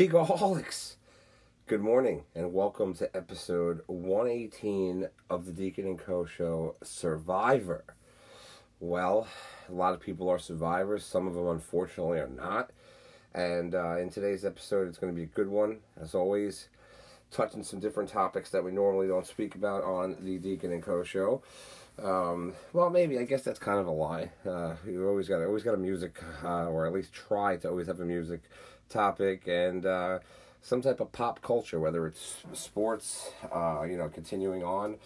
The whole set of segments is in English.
Deaconholics, good morning and welcome to episode 118 of the Deacon and Co. show Survivor. Well, a lot of people are survivors, some of them unfortunately are not. And uh, in today's episode, it's going to be a good one, as always, touching some different topics that we normally don't speak about on the Deacon and Co. show. Um, well, maybe I guess that's kind of a lie. Uh, you always got always got a music, uh, or at least try to always have a music topic and uh, some type of pop culture, whether it's sports, uh, you know, continuing on,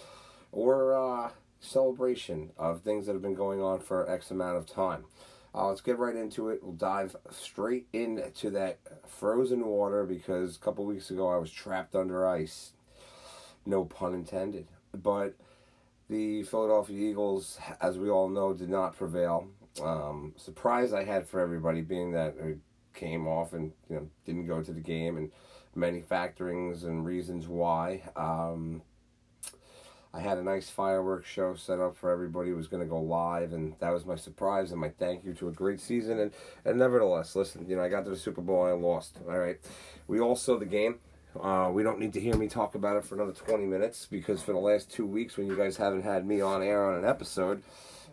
or uh, celebration of things that have been going on for X amount of time. Uh, let's get right into it. We'll dive straight into that frozen water because a couple weeks ago I was trapped under ice. No pun intended. But the Philadelphia Eagles, as we all know, did not prevail. Um, surprise I had for everybody, being that it came off and you know didn't go to the game, and many factorings and reasons why. Um, I had a nice fireworks show set up for everybody who was going to go live, and that was my surprise and my thank you to a great season. And, and nevertheless, listen, you know, I got to the Super Bowl and I lost. All right. We all saw the game. Uh, we don't need to hear me talk about it for another 20 minutes because for the last two weeks, when you guys haven't had me on air on an episode,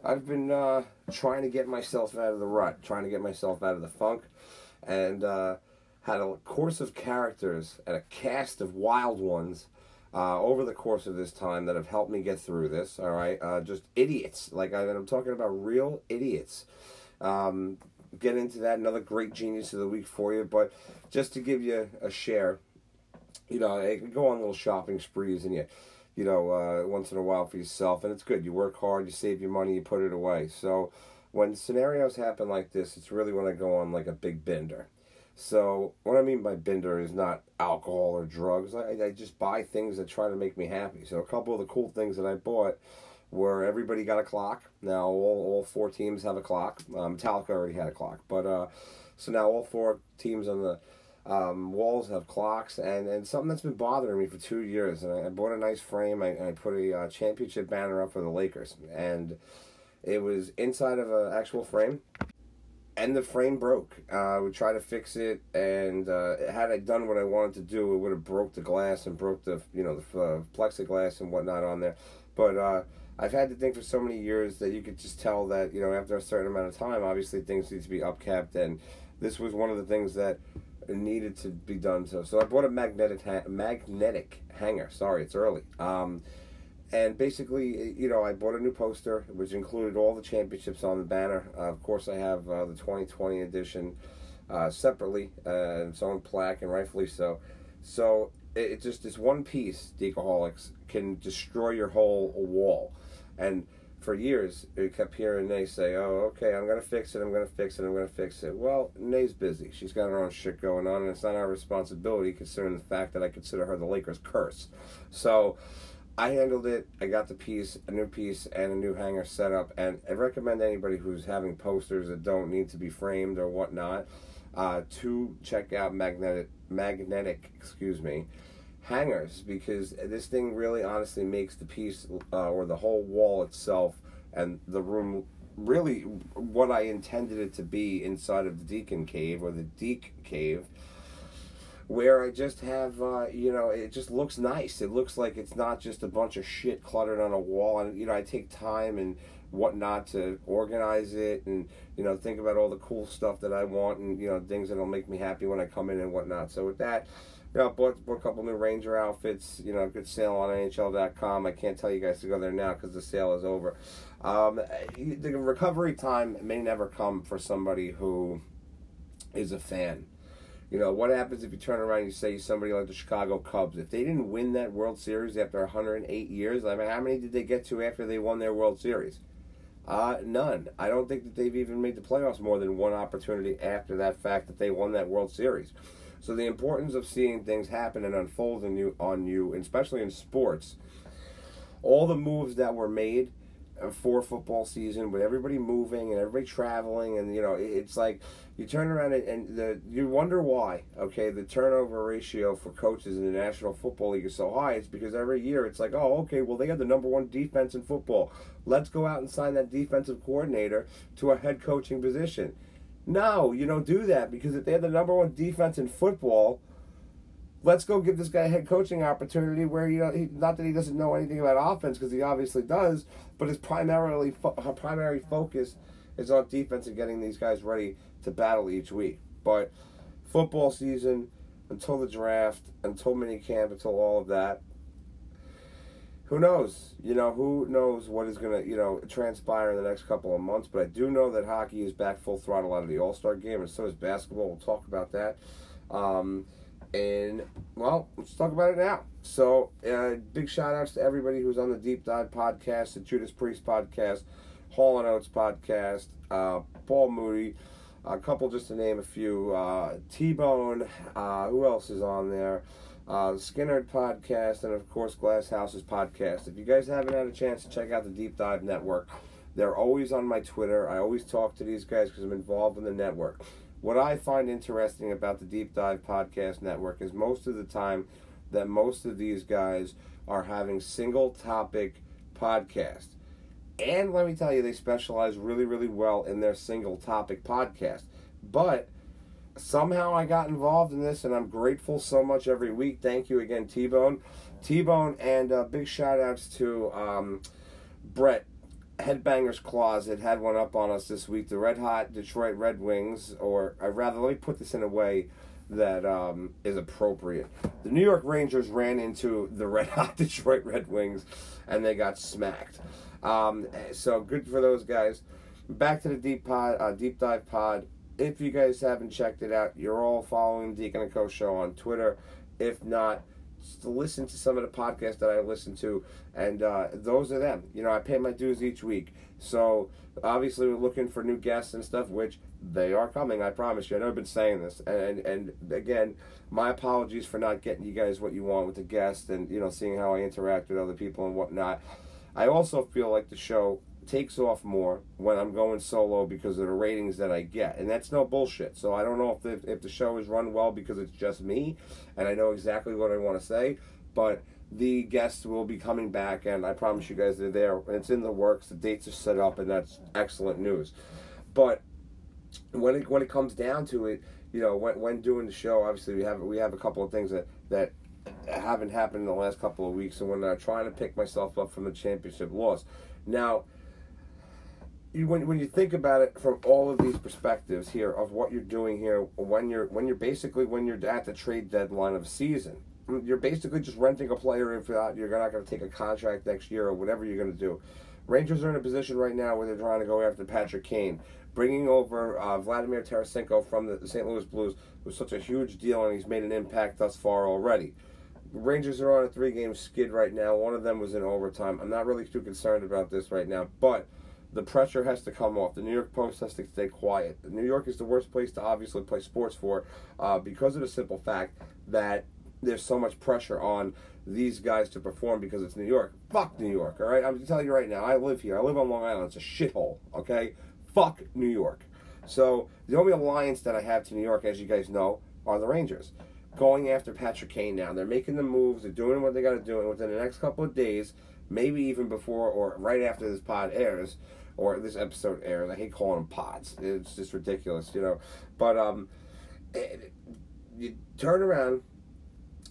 I've been uh, trying to get myself out of the rut, trying to get myself out of the funk, and uh, had a course of characters and a cast of wild ones uh, over the course of this time that have helped me get through this. All right, uh, just idiots. Like I, am talking about real idiots. Um, get into that. Another great genius of the week for you. But just to give you a share, you know, go on little shopping sprees and you, you know, uh, once in a while for yourself, and it's good. You work hard, you save your money, you put it away. So when scenarios happen like this, it's really when I go on like a big bender. So what I mean by bender is not alcohol or drugs. I, I just buy things that try to make me happy. So a couple of the cool things that I bought were everybody got a clock. Now all, all four teams have a clock. Um, Metallica already had a clock, but uh, so now all four teams on the um, walls have clocks, and, and something that's been bothering me for two years. And I, I bought a nice frame. I, I put a uh, championship banner up for the Lakers, and it was inside of an actual frame and the frame broke. Uh, we tried to fix it, and uh, had I done what I wanted to do, it would have broke the glass and broke the you know the uh, plexiglass and whatnot on there. But uh, I've had to think for so many years that you could just tell that you know after a certain amount of time, obviously things need to be upkept, and this was one of the things that needed to be done. So so I bought a magnetic ha- magnetic hanger. Sorry, it's early. Um, and basically, you know, I bought a new poster, which included all the championships on the banner. Uh, of course, I have uh, the 2020 edition uh, separately, uh, its own plaque, and rightfully so. So it, it just this one piece, Deacaholics, can destroy your whole wall. And for years, we kept hearing Nay say, "Oh, okay, I'm gonna fix it. I'm gonna fix it. I'm gonna fix it." Well, Nay's busy. She's got her own shit going on, and it's not our responsibility, considering the fact that I consider her the Lakers' curse. So I handled it. I got the piece, a new piece, and a new hanger set up. And I recommend anybody who's having posters that don't need to be framed or whatnot uh, to check out magnetic, magnetic, excuse me, hangers because this thing really, honestly, makes the piece uh, or the whole wall itself and the room really what I intended it to be inside of the Deacon Cave or the Deek Cave where I just have, uh, you know, it just looks nice. It looks like it's not just a bunch of shit cluttered on a wall. And, you know, I take time and whatnot to organize it and, you know, think about all the cool stuff that I want and, you know, things that'll make me happy when I come in and whatnot. So with that, you know, bought, bought a couple new Ranger outfits, you know, good sale on NHL.com. I can't tell you guys to go there now because the sale is over. Um, the recovery time may never come for somebody who is a fan you know, what happens if you turn around and you say somebody like the Chicago Cubs, if they didn't win that World Series after 108 years, I mean, how many did they get to after they won their World Series? Uh, none. I don't think that they've even made the playoffs more than one opportunity after that fact that they won that World Series. So the importance of seeing things happen and unfold on you, on you, especially in sports, all the moves that were made for football season with everybody moving and everybody traveling and you know it's like you turn around and, and the you wonder why okay? The turnover ratio for coaches in the national football league is so high. It's because every year it's like oh okay well they got the number one defense in football. Let's go out and sign that defensive coordinator to a head coaching position. No you don't do that because if they have the number one defense in football let's go give this guy a head coaching opportunity where you know he, not that he doesn't know anything about offense because he obviously does, but his primarily fo- primary focus is on defense and getting these guys ready to battle each week. But football season until the draft, until minicamp, until all of that. Who knows? You know, who knows what is going to, you know, transpire in the next couple of months. But I do know that hockey is back full throttle out of the All Star game, and so is basketball. We'll talk about that. Um, and well, let's talk about it now. So, uh, big shout outs to everybody who's on the Deep Dive podcast, the Judas Priest podcast, Hall and Oates podcast, uh, Paul Moody, a couple just to name a few. Uh, T Bone, uh, who else is on there? Uh, Skinner podcast, and of course Glass Houses podcast. If you guys haven't had a chance to check out the Deep Dive Network, they're always on my Twitter. I always talk to these guys because I'm involved in the network. What I find interesting about the Deep Dive Podcast Network is most of the time that most of these guys are having single topic podcasts. And let me tell you, they specialize really, really well in their single topic podcast. But somehow I got involved in this, and I'm grateful so much every week. Thank you again, T Bone. T Bone, and uh, big shout outs to um, Brett Headbangers Closet had one up on us this week. The Red Hot Detroit Red Wings, or I rather let me put this in a way that um, is appropriate. The New York Rangers ran into the Red Hot Detroit Red Wings, and they got smacked. Um, so good for those guys. Back to the deep pod, uh, deep dive pod. If you guys haven't checked it out, you're all following Deacon and Co Show on Twitter. If not, listen to some of the podcasts that I listen to, and uh, those are them. You know, I pay my dues each week. So obviously, we're looking for new guests and stuff, which they are coming. I promise you. I've been saying this, and and again, my apologies for not getting you guys what you want with the guests, and you know, seeing how I interact with other people and whatnot. I also feel like the show takes off more when I'm going solo because of the ratings that I get, and that's no bullshit. So I don't know if the, if the show is run well because it's just me, and I know exactly what I want to say, but the guests will be coming back, and I promise you guys they're there. It's in the works. The dates are set up, and that's excellent news. But when it when it comes down to it, you know, when when doing the show, obviously we have we have a couple of things that that haven't happened in the last couple of weeks, and when I'm trying to pick myself up from the championship loss. Now, you, when when you think about it from all of these perspectives here of what you're doing here, when you're when you're basically when you're at the trade deadline of season, you're basically just renting a player if you're not going to take a contract next year or whatever you're going to do. Rangers are in a position right now where they're trying to go after Patrick Kane. Bringing over uh, Vladimir Tarasenko from the St. Louis Blues was such a huge deal, and he's made an impact thus far already. Rangers are on a three-game skid right now. One of them was in overtime. I'm not really too concerned about this right now, but the pressure has to come off. The New York Post has to stay quiet. New York is the worst place to obviously play sports for uh, because of the simple fact that there's so much pressure on these guys to perform because it's New York. Fuck New York, all right? I'm telling you right now. I live here. I live on Long Island. It's a shithole, okay? Fuck New York. So the only alliance that I have to New York, as you guys know, are the Rangers. Going after Patrick Kane now. They're making the moves. They're doing what they got to do. And within the next couple of days, maybe even before or right after this pod airs, or this episode airs. I hate calling them pods. It's just ridiculous, you know. But um, it, you turn around,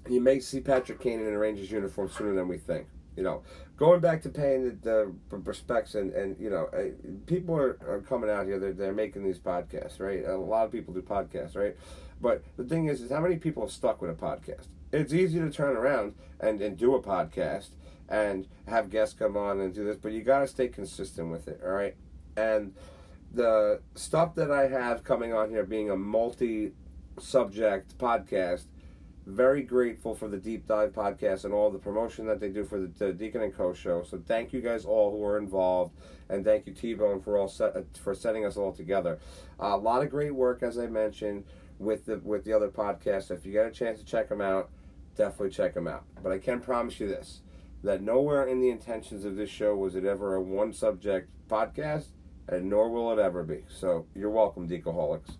you may see Patrick Kane in a Rangers uniform sooner than we think. You know, going back to paying the, the respects and, and you know, people are, are coming out here. They're, they're making these podcasts, right? A lot of people do podcasts, right? But the thing is, is how many people have stuck with a podcast? It's easy to turn around and, and do a podcast and have guests come on and do this, but you got to stay consistent with it, all right? And the stuff that I have coming on here being a multi subject podcast, very grateful for the Deep Dive podcast and all the promotion that they do for the, the Deacon and Co show. So thank you guys all who are involved, and thank you T Bone for all set, for setting us all together. Uh, a lot of great work, as I mentioned, with the with the other podcasts. If you get a chance to check them out, definitely check them out. But I can promise you this that nowhere in the intentions of this show was it ever a one subject podcast, and nor will it ever be. So you're welcome, Decoholics.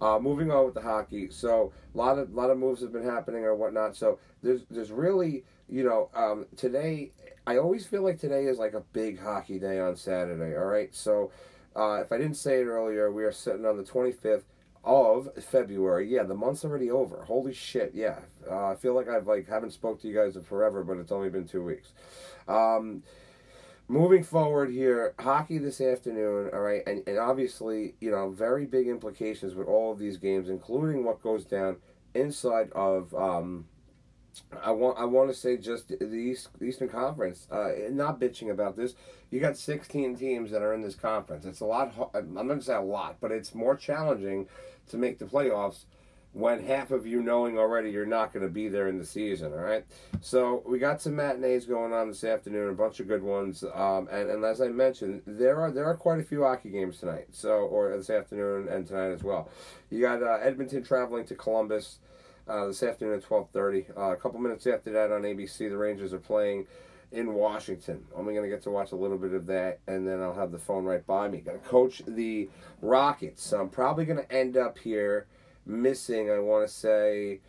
Uh, moving on with the hockey, so a lot of lot of moves have been happening or whatnot. So there's there's really you know um, today I always feel like today is like a big hockey day on Saturday. All right, so uh, if I didn't say it earlier, we are sitting on the 25th of February. Yeah, the month's already over. Holy shit! Yeah, uh, I feel like I've like haven't spoke to you guys in forever, but it's only been two weeks. Um, moving forward here, hockey this afternoon. All right, and and obviously you know very big implications with all of these games, including what goes down inside of. Um, I want I want to say just the East, Eastern Conference. Uh, not bitching about this. You got 16 teams that are in this conference. It's a lot. I'm not gonna say a lot, but it's more challenging to make the playoffs when half of you knowing already you're not going to be there in the season. All right. So we got some matinees going on this afternoon, a bunch of good ones. Um, and, and as I mentioned, there are there are quite a few hockey games tonight. So or this afternoon and tonight as well. You got uh, Edmonton traveling to Columbus uh, this afternoon at 12:30. Uh, a couple minutes after that on ABC, the Rangers are playing in Washington. I'm going to get to watch a little bit of that, and then I'll have the phone right by me. Going to coach the Rockets. So I'm probably going to end up here missing. I want to say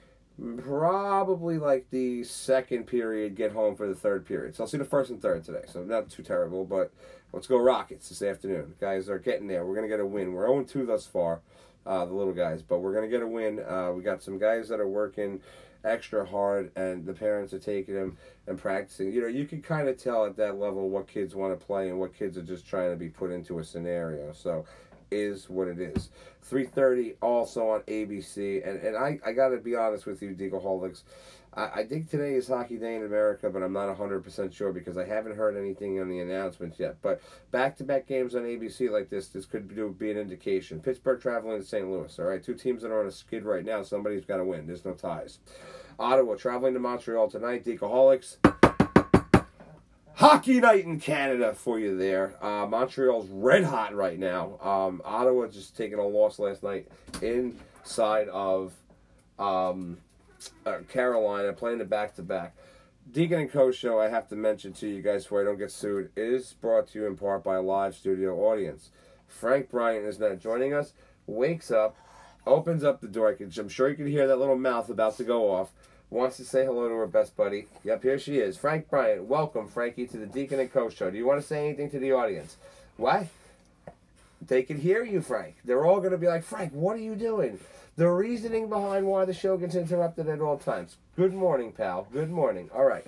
probably like the second period. Get home for the third period. So I'll see the first and third today. So not too terrible, but let's go Rockets this afternoon. guys are getting there. We're going to get a win. We're 0 2 thus far uh, the little guys. But we're gonna get a win. Uh, we got some guys that are working extra hard, and the parents are taking them and practicing. You know, you can kind of tell at that level what kids want to play and what kids are just trying to be put into a scenario. So is what it is. 3.30 also on ABC. And, and I, I got to be honest with you, Deagleholics. I, I think today is Hockey Day in America, but I'm not 100% sure because I haven't heard anything on the announcements yet. But back-to-back games on ABC like this, this could be, an indication. Pittsburgh traveling to St. Louis, all right? Two teams that are on a skid right now. Somebody's got to win. There's no ties. Ottawa traveling to Montreal tonight. Deagleholics hockey night in Canada for you there. Uh, Montreal's red hot right now. Um, Ottawa just taking a loss last night inside of um, uh, Carolina, playing it back to back. Deacon and Co show, I have to mention to you guys before I don't get sued, is brought to you in part by a live studio audience. Frank Bryant is now joining us, wakes up, opens up the door. I'm sure you can hear that little mouth about to go off wants to say hello to her best buddy. Yep, here she is. Frank Bryant. Welcome, Frankie, to the Deacon and Co show. Do you want to say anything to the audience? What? They can hear you, Frank. They're all going to be like, Frank, what are you doing? The reasoning behind why the show gets interrupted at all times. Good morning, pal. Good morning. All right.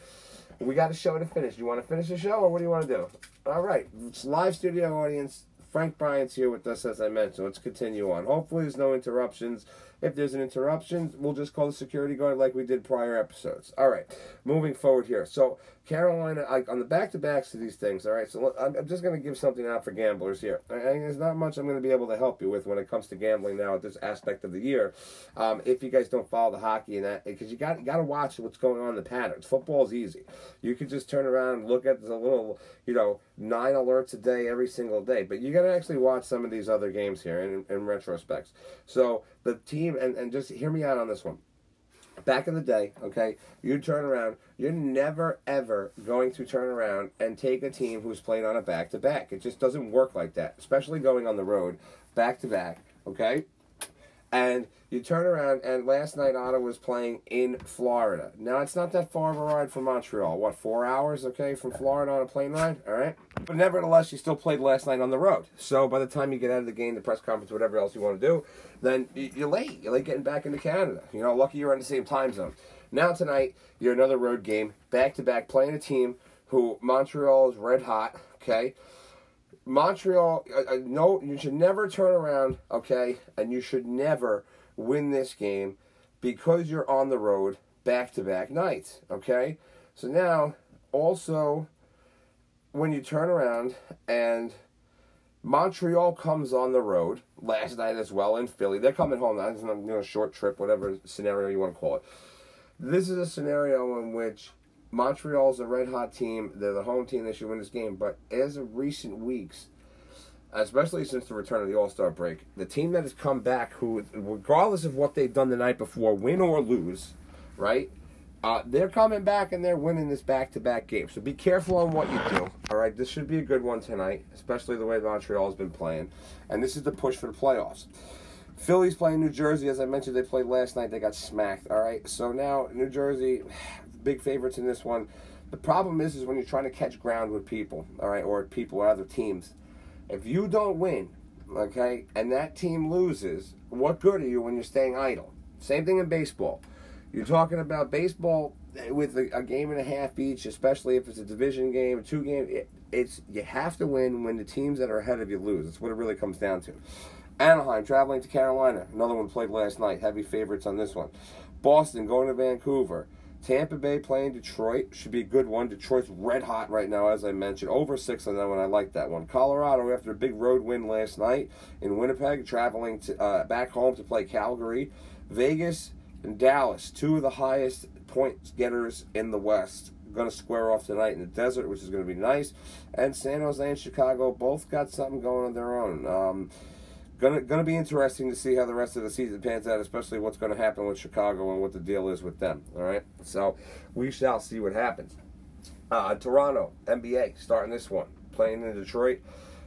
We got a show to finish. Do you want to finish the show or what do you want to do? All right. It's live studio audience. Frank Bryant's here with us, as I mentioned. Let's continue on. Hopefully, there's no interruptions. If there's an interruption, we'll just call the security guard like we did prior episodes. All right, moving forward here. So Carolina, I, on the back to backs of these things. All right, so I'm, I'm just going to give something out for gamblers here. I, there's not much I'm going to be able to help you with when it comes to gambling now at this aspect of the year. Um, if you guys don't follow the hockey and that, because you got got to watch what's going on in the patterns. Football's easy. You can just turn around and look at the little, you know, nine alerts a day every single day. But you got to actually watch some of these other games here in, in retrospects. So the team, and, and just hear me out on this one. Back in the day, okay, you turn around, you're never ever going to turn around and take a team who's played on a back to back. It just doesn't work like that, especially going on the road, back to back, okay? And you turn around, and last night Ottawa was playing in Florida. Now, it's not that far of a ride from Montreal. What, four hours, okay, from Florida on a plane ride? All right? But nevertheless, you still played last night on the road. So by the time you get out of the game, the press conference, whatever else you want to do, then you're late. You're late getting back into Canada. You know, lucky you're on the same time zone. Now, tonight, you're another road game, back to back, playing a team who Montreal is red hot, okay? Montreal, uh, uh, no, you should never turn around, okay? And you should never win this game because you're on the road back to back nights. Okay? So now, also, when you turn around and Montreal comes on the road last night as well in Philly, they're coming home. That's you know, a short trip, whatever scenario you want to call it. This is a scenario in which Montreal's a red hot team. They're the home team. They should win this game. But as of recent weeks, especially since the return of the All Star break, the team that has come back, who, regardless of what they've done the night before, win or lose, right? Uh, they're coming back and they're winning this back to back game. So be careful on what you do. All right, this should be a good one tonight, especially the way Montreal has been playing. And this is the push for the playoffs. Philly's playing New Jersey. As I mentioned, they played last night. They got smacked. All right, so now New Jersey, big favorites in this one. The problem is, is when you're trying to catch ground with people, all right, or people or other teams if you don't win, okay, and that team loses, what good are you when you're staying idle? Same thing in baseball. You're talking about baseball with a, a game and a half each, especially if it's a division game, a two game. It, it's you have to win when the teams that are ahead of you lose. That's what it really comes down to. Anaheim traveling to Carolina. Another one played last night. Heavy favorites on this one. Boston going to Vancouver. Tampa Bay playing Detroit should be a good one. Detroit's red hot right now, as I mentioned. Over six on that one. I like that one. Colorado after a big road win last night in Winnipeg, traveling to uh, back home to play Calgary. Vegas and Dallas, two of the highest point getters in the West, going to square off tonight in the desert, which is going to be nice. And San Jose and Chicago both got something going on their own. Um, Gonna gonna be interesting to see how the rest of the season pans out, especially what's to happen with Chicago and what the deal is with them. All right, so we shall see what happens. Uh, Toronto NBA starting this one, playing in Detroit.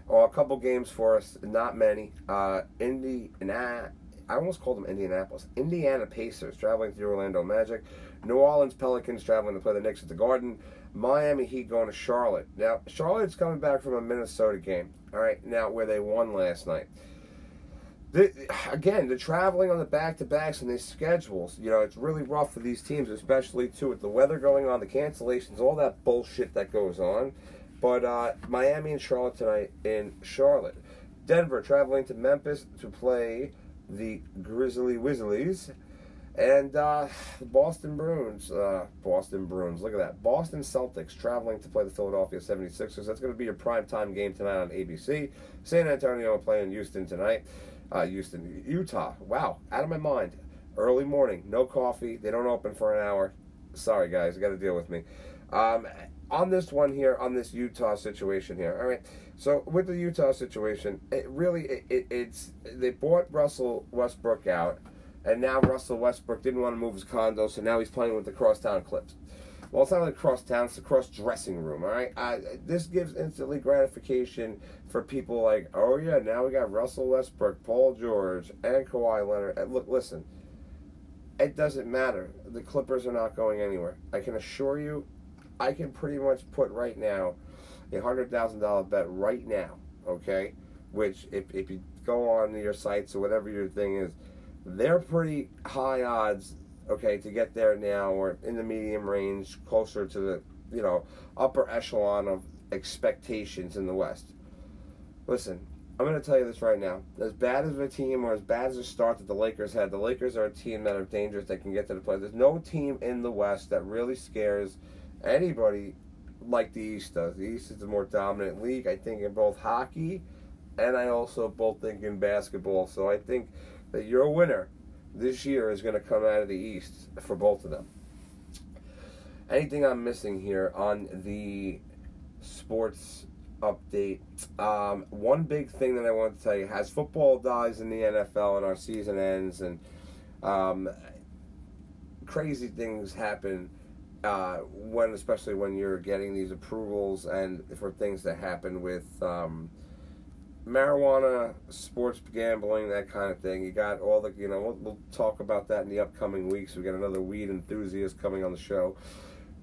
Oh, a couple games for us, not many. Uh, Indy, nah, I almost called them Indianapolis. Indiana Pacers traveling to Orlando Magic. New Orleans Pelicans traveling to play the Knicks at the Garden. Miami Heat going to Charlotte. Now, Charlotte's coming back from a Minnesota game. All right, now where they won last night the, again, the traveling on the back to backs and these schedules, you know, it's really rough for these teams, especially too with the weather going on, the cancellations, all that bullshit that goes on. But uh, Miami and Charlotte tonight in Charlotte. Denver traveling to Memphis to play the Grizzly Wizzlies. And uh, Boston Bruins, uh, Boston Bruins, look at that. Boston Celtics traveling to play the Philadelphia 76ers. That's going to be a prime time game tonight on ABC. San Antonio playing Houston tonight uh, Houston, Utah. Wow, out of my mind. Early morning, no coffee. They don't open for an hour. Sorry, guys, you got to deal with me. Um, on this one here, on this Utah situation here. All right. So with the Utah situation, it really it, it, it's they bought Russell Westbrook out, and now Russell Westbrook didn't want to move his condo, so now he's playing with the crosstown Clips. Well, it's not like cross town; it's the cross dressing room. All right, this gives instantly gratification for people like, oh yeah, now we got Russell Westbrook, Paul George, and Kawhi Leonard. And look, listen, it doesn't matter. The Clippers are not going anywhere. I can assure you, I can pretty much put right now a hundred thousand dollar bet right now. Okay, which if if you go on your sites or whatever your thing is, they're pretty high odds okay, to get there now or in the medium range, closer to the, you know, upper echelon of expectations in the West. Listen, I'm going to tell you this right now. As bad as a team or as bad as a start that the Lakers had, the Lakers are a team that are dangerous that can get to the play. There's no team in the West that really scares anybody like the East does. The East is the more dominant league, I think, in both hockey and I also both think in basketball. So I think that you're a winner this year is going to come out of the East for both of them. Anything I'm missing here on the sports update? Um, one big thing that I want to tell you: as football dies in the NFL and our season ends, and um, crazy things happen. Uh, when especially when you're getting these approvals and for things that happen with um, marijuana, sports gambling, that kind of thing. You got all the, you know, we'll, we'll, talk about that in the upcoming weeks. We got another weed enthusiast coming on the show.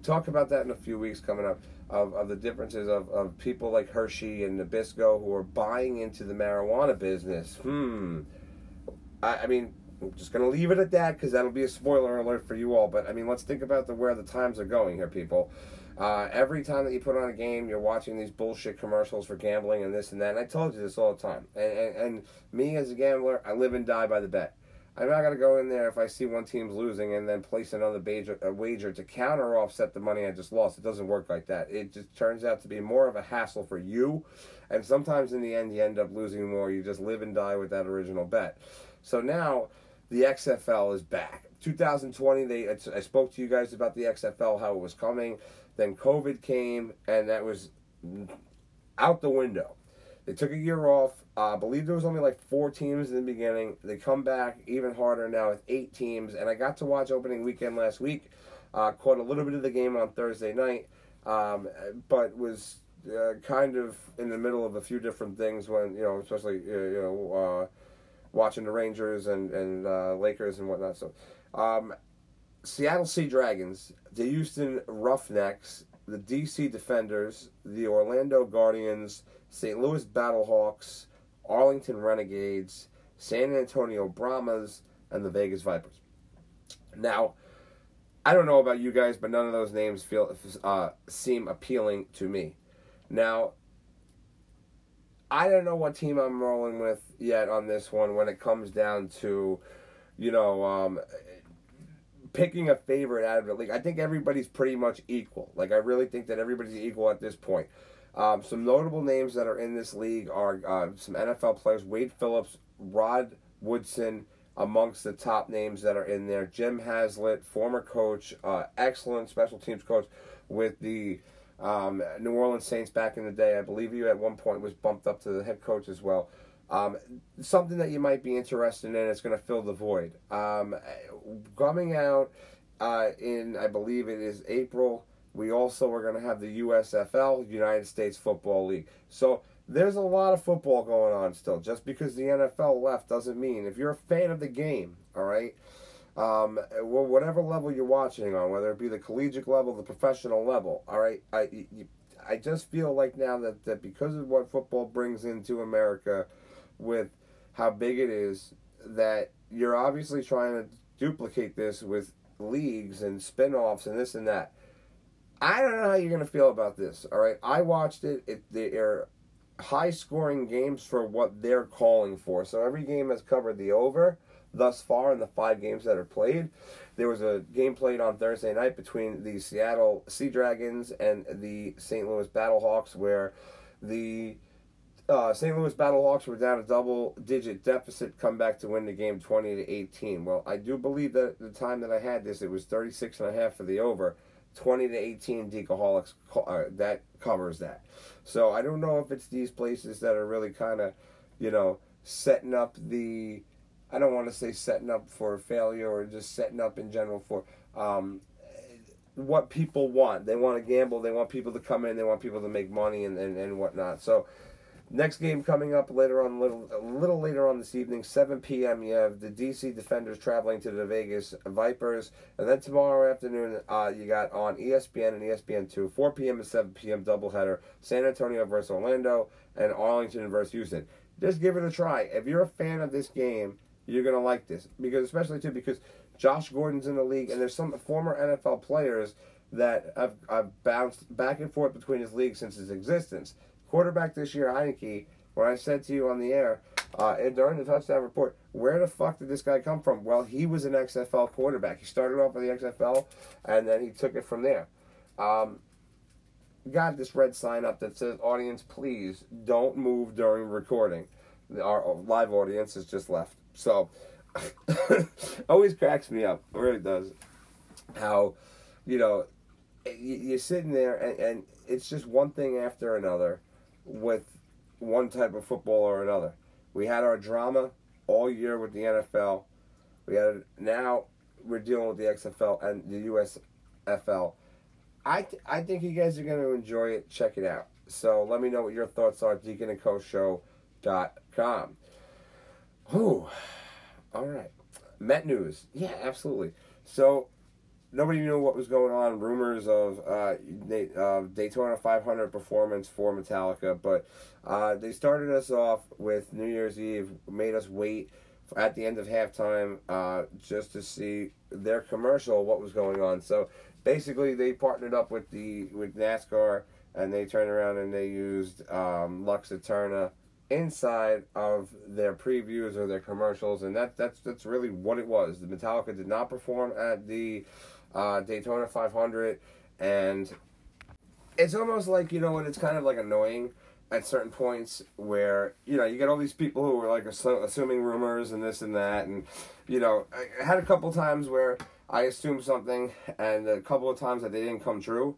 Talk about that in a few weeks coming up of, of the differences of, of people like Hershey and Nabisco who are buying into the marijuana business. Hmm. I, I mean, I'm just going to leave it at that because that'll be a spoiler alert for you all. But I mean, let's think about the where the times are going here, people. Uh, every time that you put on a game, you're watching these bullshit commercials for gambling and this and that. And I told you this all the time. And, and, and me as a gambler, I live and die by the bet. I'm not going to go in there if I see one team's losing and then place another wager, wager to counter offset the money I just lost. It doesn't work like that. It just turns out to be more of a hassle for you. And sometimes in the end, you end up losing more. You just live and die with that original bet. So now the XFL is back. 2020, they I spoke to you guys about the XFL, how it was coming. Then COVID came, and that was out the window. They took a year off. Uh, I believe there was only like four teams in the beginning. They come back even harder now with eight teams. And I got to watch opening weekend last week. Uh, caught a little bit of the game on Thursday night, um, but was uh, kind of in the middle of a few different things when you know, especially uh, you know, uh, watching the Rangers and and uh, Lakers and whatnot. So. Um, Seattle Sea Dragons, the Houston Roughnecks, the DC Defenders, the Orlando Guardians, St. Louis Battlehawks Arlington Renegades, San Antonio Brahmas, and the Vegas Vipers. Now, I don't know about you guys, but none of those names feel uh, seem appealing to me. Now, I don't know what team I'm rolling with yet on this one when it comes down to, you know, um, picking a favorite out of the league. I think everybody's pretty much equal. Like I really think that everybody's equal at this point. Um, some notable names that are in this league are uh, some NFL players: Wade Phillips, Rod Woodson, amongst the top names that are in there. Jim Haslett, former coach, uh, excellent special teams coach with the um, New Orleans Saints back in the day. I believe you at one point was bumped up to the head coach as well. Um, something that you might be interested in. It's going to fill the void. Um, coming out uh, in, I believe it is April. We also are going to have the USFL, United States Football League. So there's a lot of football going on still. Just because the NFL left doesn't mean if you're a fan of the game, all right, um, well, whatever level you're watching on, whether it be the collegiate level, the professional level, all right, I, you, I just feel like now that, that because of what football brings into America, with how big it is, that you're obviously trying to duplicate this with leagues and spin-offs and this and that. I don't know how you're going to feel about this. All right, I watched it. It they're high scoring games for what they're calling for. So every game has covered the over thus far in the five games that are played. There was a game played on Thursday night between the Seattle Sea Dragons and the St. Louis Battlehawks, where the uh, St. Louis Battlehawks were down a double digit deficit, come back to win the game 20 to 18. Well, I do believe that the time that I had this, it was 36 and a half for the over. 20 to 18 Decaholics, uh, that covers that. So I don't know if it's these places that are really kind of, you know, setting up the, I don't want to say setting up for failure or just setting up in general for um, what people want. They want to gamble, they want people to come in, they want people to make money and, and, and whatnot. So Next game coming up later on, little a little later on this evening, 7 p.m. You have the DC Defenders traveling to the Vegas Vipers, and then tomorrow afternoon, uh, you got on ESPN and ESPN2, 4 p.m. and 7 p.m. doubleheader, San Antonio versus Orlando and Arlington versus Houston. Just give it a try. If you're a fan of this game, you're gonna like this because, especially too, because Josh Gordon's in the league, and there's some former NFL players that have, have bounced back and forth between his league since its existence quarterback this year, Heinicke, when I said to you on the air uh, during the touchdown report, where the fuck did this guy come from? Well, he was an XFL quarterback. He started off in the XFL, and then he took it from there. Um, got this red sign up that says, "Audience, please don't move during recording." Our live audience has just left, so always cracks me up. It really does. How, you know, you're sitting there, and, and it's just one thing after another with one type of football or another. We had our drama all year with the NFL. We had now we're dealing with the XFL and the USFL. I th- I think you guys are going to enjoy it. Check it out. So let me know what your thoughts are. DeaconandCoShow.com. Ooh, all right. Met news. Yeah, absolutely. So nobody knew what was going on. Rumors of uh, uh, Daytona 500 performance for Metallica, but uh, they started us off with New Year's Eve, made us wait at the end of halftime uh, just to see their commercial, what was going on. So basically, they partnered up with the with NASCAR, and they turned around and they used um, Lux Æterna inside of their previews or their commercials, and that that's that's really what it was. The Metallica did not perform at the uh, Daytona 500, and it's almost like you know what? It's kind of like annoying at certain points where you know you get all these people who are like assuming rumors and this and that, and you know I had a couple times where I assumed something, and a couple of times that they didn't come true.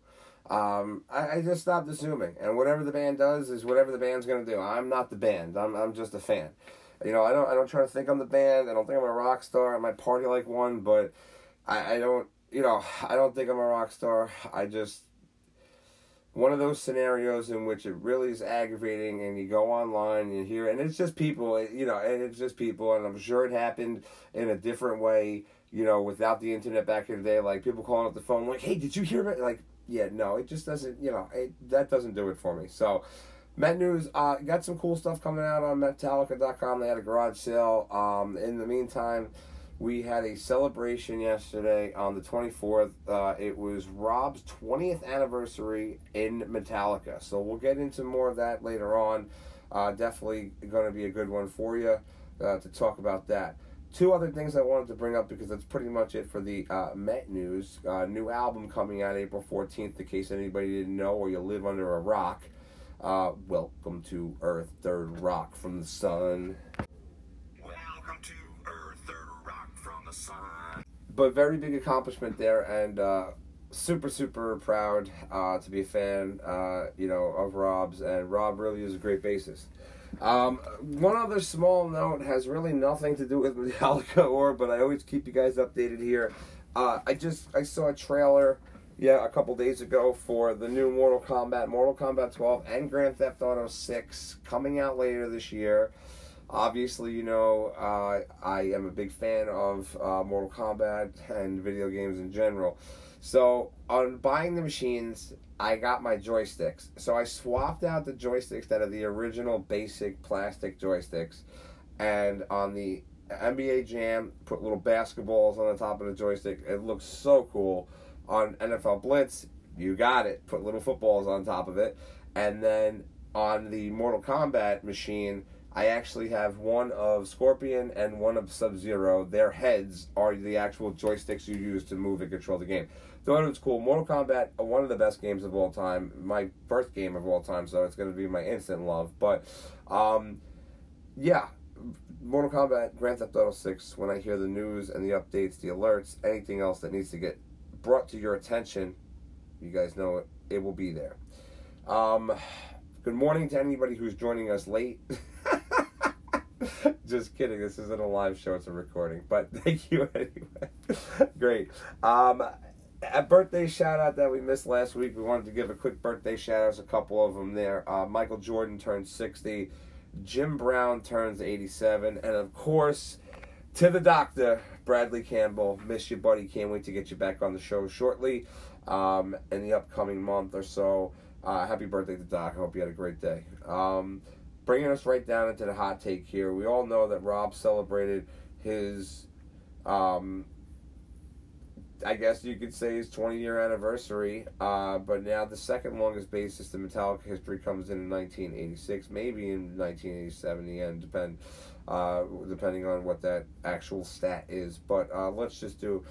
Um, I, I just stopped assuming, and whatever the band does is whatever the band's gonna do. I'm not the band. I'm I'm just a fan. You know, I don't I don't try to think I'm the band. I don't think I'm a rock star. I might party like one, but I, I don't you know, I don't think I'm a rock star. I just one of those scenarios in which it really is aggravating and you go online and you hear and it's just people you know and it's just people and i'm sure it happened in a different way you know without the internet back in the day like people calling up the phone like hey did you hear it like yeah no it just doesn't you know it, that doesn't do it for me so Met News uh, got some cool stuff coming out on Metallica.com. They had a garage sale. Um, in the meantime, we had a celebration yesterday on the 24th. Uh, it was Rob's 20th anniversary in Metallica. So we'll get into more of that later on. Uh, definitely going to be a good one for you uh, to talk about that. Two other things I wanted to bring up because that's pretty much it for the uh, Met news. Uh, new album coming out April 14th, in case anybody didn't know or you live under a rock. Uh, welcome to Earth, Third Rock from the Sun. But very big accomplishment there, and uh, super, super proud uh, to be a fan, uh, you know, of Rob's. And Rob really is a great bassist. Um, one other small note has really nothing to do with Metallica or, but I always keep you guys updated here. Uh, I just I saw a trailer, yeah, a couple days ago for the new Mortal Kombat, Mortal Kombat 12, and Grand Theft Auto 6 coming out later this year. Obviously, you know, uh, I am a big fan of uh, Mortal Kombat and video games in general. So, on buying the machines, I got my joysticks. So, I swapped out the joysticks that are the original basic plastic joysticks. And on the NBA Jam, put little basketballs on the top of the joystick. It looks so cool. On NFL Blitz, you got it. Put little footballs on top of it. And then on the Mortal Kombat machine, I actually have one of Scorpion and one of Sub Zero. Their heads are the actual joysticks you use to move and control the game. Thought it was cool. Mortal Kombat, one of the best games of all time. My first game of all time, so it's going to be my instant love. But, um, yeah, Mortal Kombat, Grand Theft Auto 6, when I hear the news and the updates, the alerts, anything else that needs to get brought to your attention, you guys know it, it will be there. Um, good morning to anybody who's joining us late. Just kidding. This isn't a live show; it's a recording. But thank you anyway. Great. Um, a birthday shout out that we missed last week. We wanted to give a quick birthday shout outs. A couple of them there. Uh, Michael Jordan turned sixty. Jim Brown turns eighty-seven, and of course, to the doctor, Bradley Campbell. Miss you, buddy. Can't wait to get you back on the show shortly. Um, in the upcoming month or so. Uh, happy birthday to Doc. I hope you had a great day. Um, bringing us right down into the hot take here. We all know that Rob celebrated his, um, I guess you could say his 20 year anniversary. Uh, but now the second longest bassist in Metallica history comes in 1986, maybe in 1987. The end depend, uh, depending on what that actual stat is. But uh, let's just do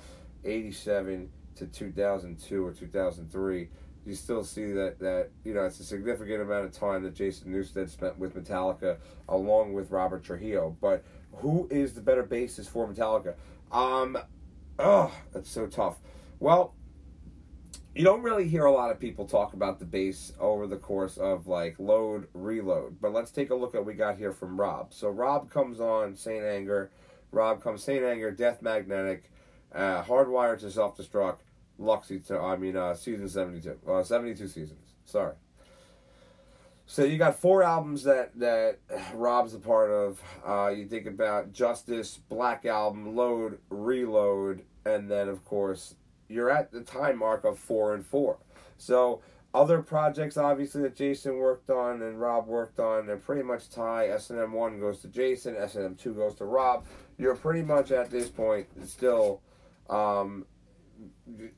87 to 2002 or 2003 you still see that that you know it's a significant amount of time that Jason Newsted spent with Metallica along with Robert Trujillo. But who is the better bassist for Metallica? Um, oh, that's so tough. Well, you don't really hear a lot of people talk about the bass over the course of like load reload. But let's take a look at what we got here from Rob. So Rob comes on Saint Anger. Rob comes Saint Anger, Death Magnetic, uh, Hardwired to Self Destruct. Luxy to I mean uh, season seventy two. Uh, seventy two seasons. Sorry. So you got four albums that that Rob's a part of. Uh, you think about Justice, Black Album, Load, Reload, and then of course you're at the time mark of four and four. So other projects obviously that Jason worked on and Rob worked on they're pretty much tie S and M one goes to Jason, S and M two goes to Rob. You're pretty much at this point still um,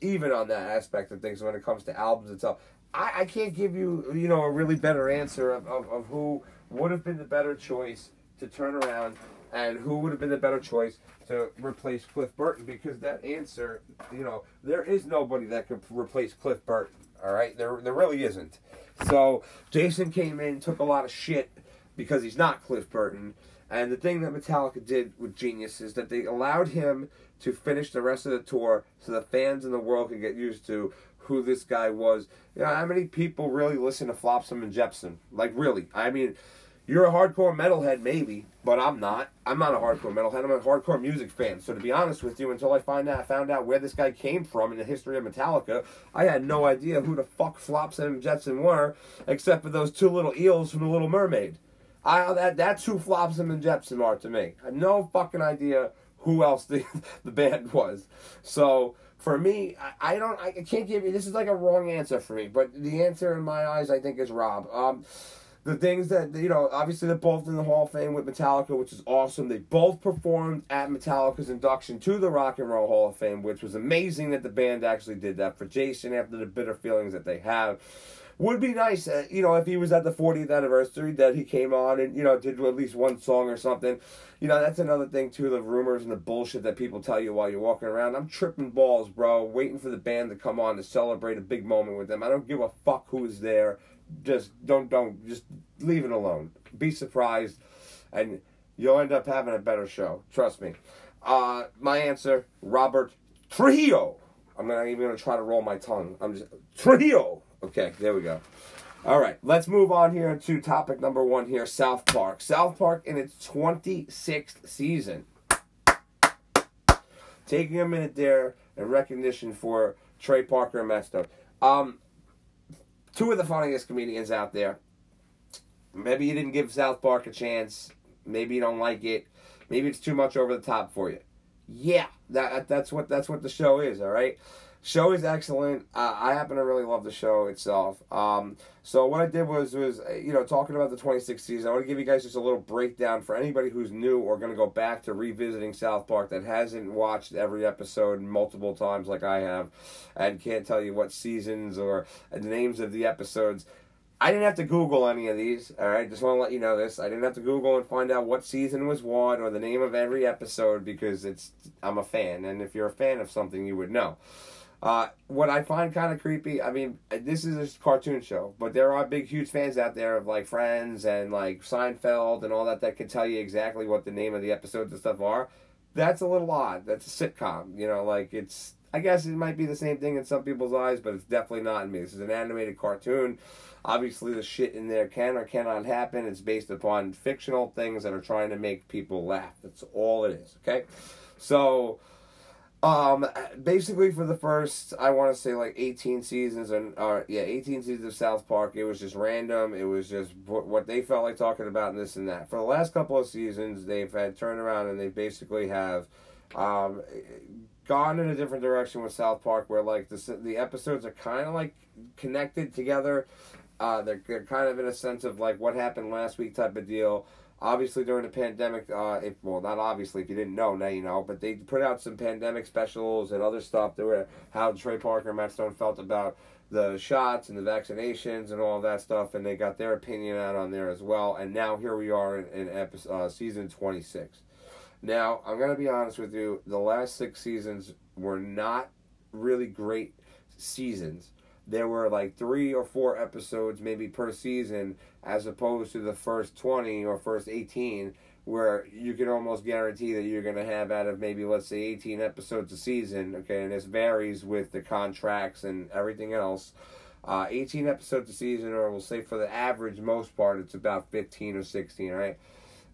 even on that aspect of things when it comes to albums itself. I, I can't give you, you know, a really better answer of, of, of who would have been the better choice to turn around and who would have been the better choice to replace Cliff Burton because that answer, you know, there is nobody that could replace Cliff Burton. All right, there there really isn't. So Jason came in, took a lot of shit because he's not Cliff Burton. And the thing that Metallica did with Genius is that they allowed him to finish the rest of the tour so the fans in the world can get used to who this guy was. You know, how many people really listen to Flotsam and Jetsam? Like, really? I mean, you're a hardcore metalhead, maybe, but I'm not. I'm not a hardcore metalhead. I'm a hardcore music fan. So to be honest with you, until I find out found out where this guy came from in the history of Metallica, I had no idea who the fuck Flotsam and Jetsam were, except for those two little eels from The Little Mermaid. I that that's who Flotsam and Jetsam are to me. I have no fucking idea who else the the band was. So for me, I, I don't, I can't give you. This is like a wrong answer for me, but the answer in my eyes, I think, is Rob. Um, the things that you know, obviously they're both in the Hall of Fame with Metallica, which is awesome. They both performed at Metallica's induction to the Rock and Roll Hall of Fame, which was amazing that the band actually did that for Jason after the bitter feelings that they have. Would be nice, uh, you know, if he was at the 40th anniversary that he came on and you know did at least one song or something. You know, that's another thing too. The rumors and the bullshit that people tell you while you're walking around. I'm tripping balls, bro. Waiting for the band to come on to celebrate a big moment with them. I don't give a fuck who is there just don't don't just leave it alone. Be surprised, and you'll end up having a better show. Trust me. Uh, my answer: Robert Trujillo. I'm not even gonna try to roll my tongue. I'm just Trujillo. Okay, there we go. All right, let's move on here to topic number one here South Park. South Park in its 26th season. Taking a minute there in recognition for Trey Parker and Matt Stone. Um, two of the funniest comedians out there. Maybe you didn't give South Park a chance. Maybe you don't like it. Maybe it's too much over the top for you. Yeah, that that's what that's what the show is. All right. Show is excellent. Uh, I happen to really love the show itself. Um, so what I did was was uh, you know talking about the 26th season. I want to give you guys just a little breakdown for anybody who's new or going to go back to revisiting South Park that hasn't watched every episode multiple times like I have, and can't tell you what seasons or the names of the episodes. I didn't have to Google any of these. All right, just want to let you know this. I didn't have to Google and find out what season was what or the name of every episode because it's I'm a fan, and if you're a fan of something, you would know. Uh, what I find kind of creepy, I mean, this is a cartoon show, but there are big, huge fans out there of like Friends and like Seinfeld and all that that can tell you exactly what the name of the episodes and stuff are. That's a little odd. That's a sitcom, you know, like it's. I guess it might be the same thing in some people's eyes, but it's definitely not in me. This is an animated cartoon. Obviously, the shit in there can or cannot happen. It's based upon fictional things that are trying to make people laugh. That's all it is. Okay, so um, basically for the first, I want to say like 18 seasons and, uh, yeah, 18 seasons of South Park, it was just random. It was just what they felt like talking about and this and that. For the last couple of seasons, they've had turnaround and they basically have, um, gone in a different direction with South Park where like the, the episodes are kind of like connected together. Uh, they're, they're kind of in a sense of like what happened last week type of deal obviously during the pandemic uh if well not obviously if you didn't know now you know but they put out some pandemic specials and other stuff that were how trey parker and matt stone felt about the shots and the vaccinations and all that stuff and they got their opinion out on there as well and now here we are in, in episode, uh, season 26 now i'm to be honest with you the last six seasons were not really great seasons. There were like three or four episodes maybe per season as opposed to the first 20 or first 18 where you can almost guarantee that you're going to have out of maybe let's say 18 episodes a season okay? And this varies with the contracts and everything else. Uh, 18 episodes a season or we'll say for the average most part it's about 15 or 16 right?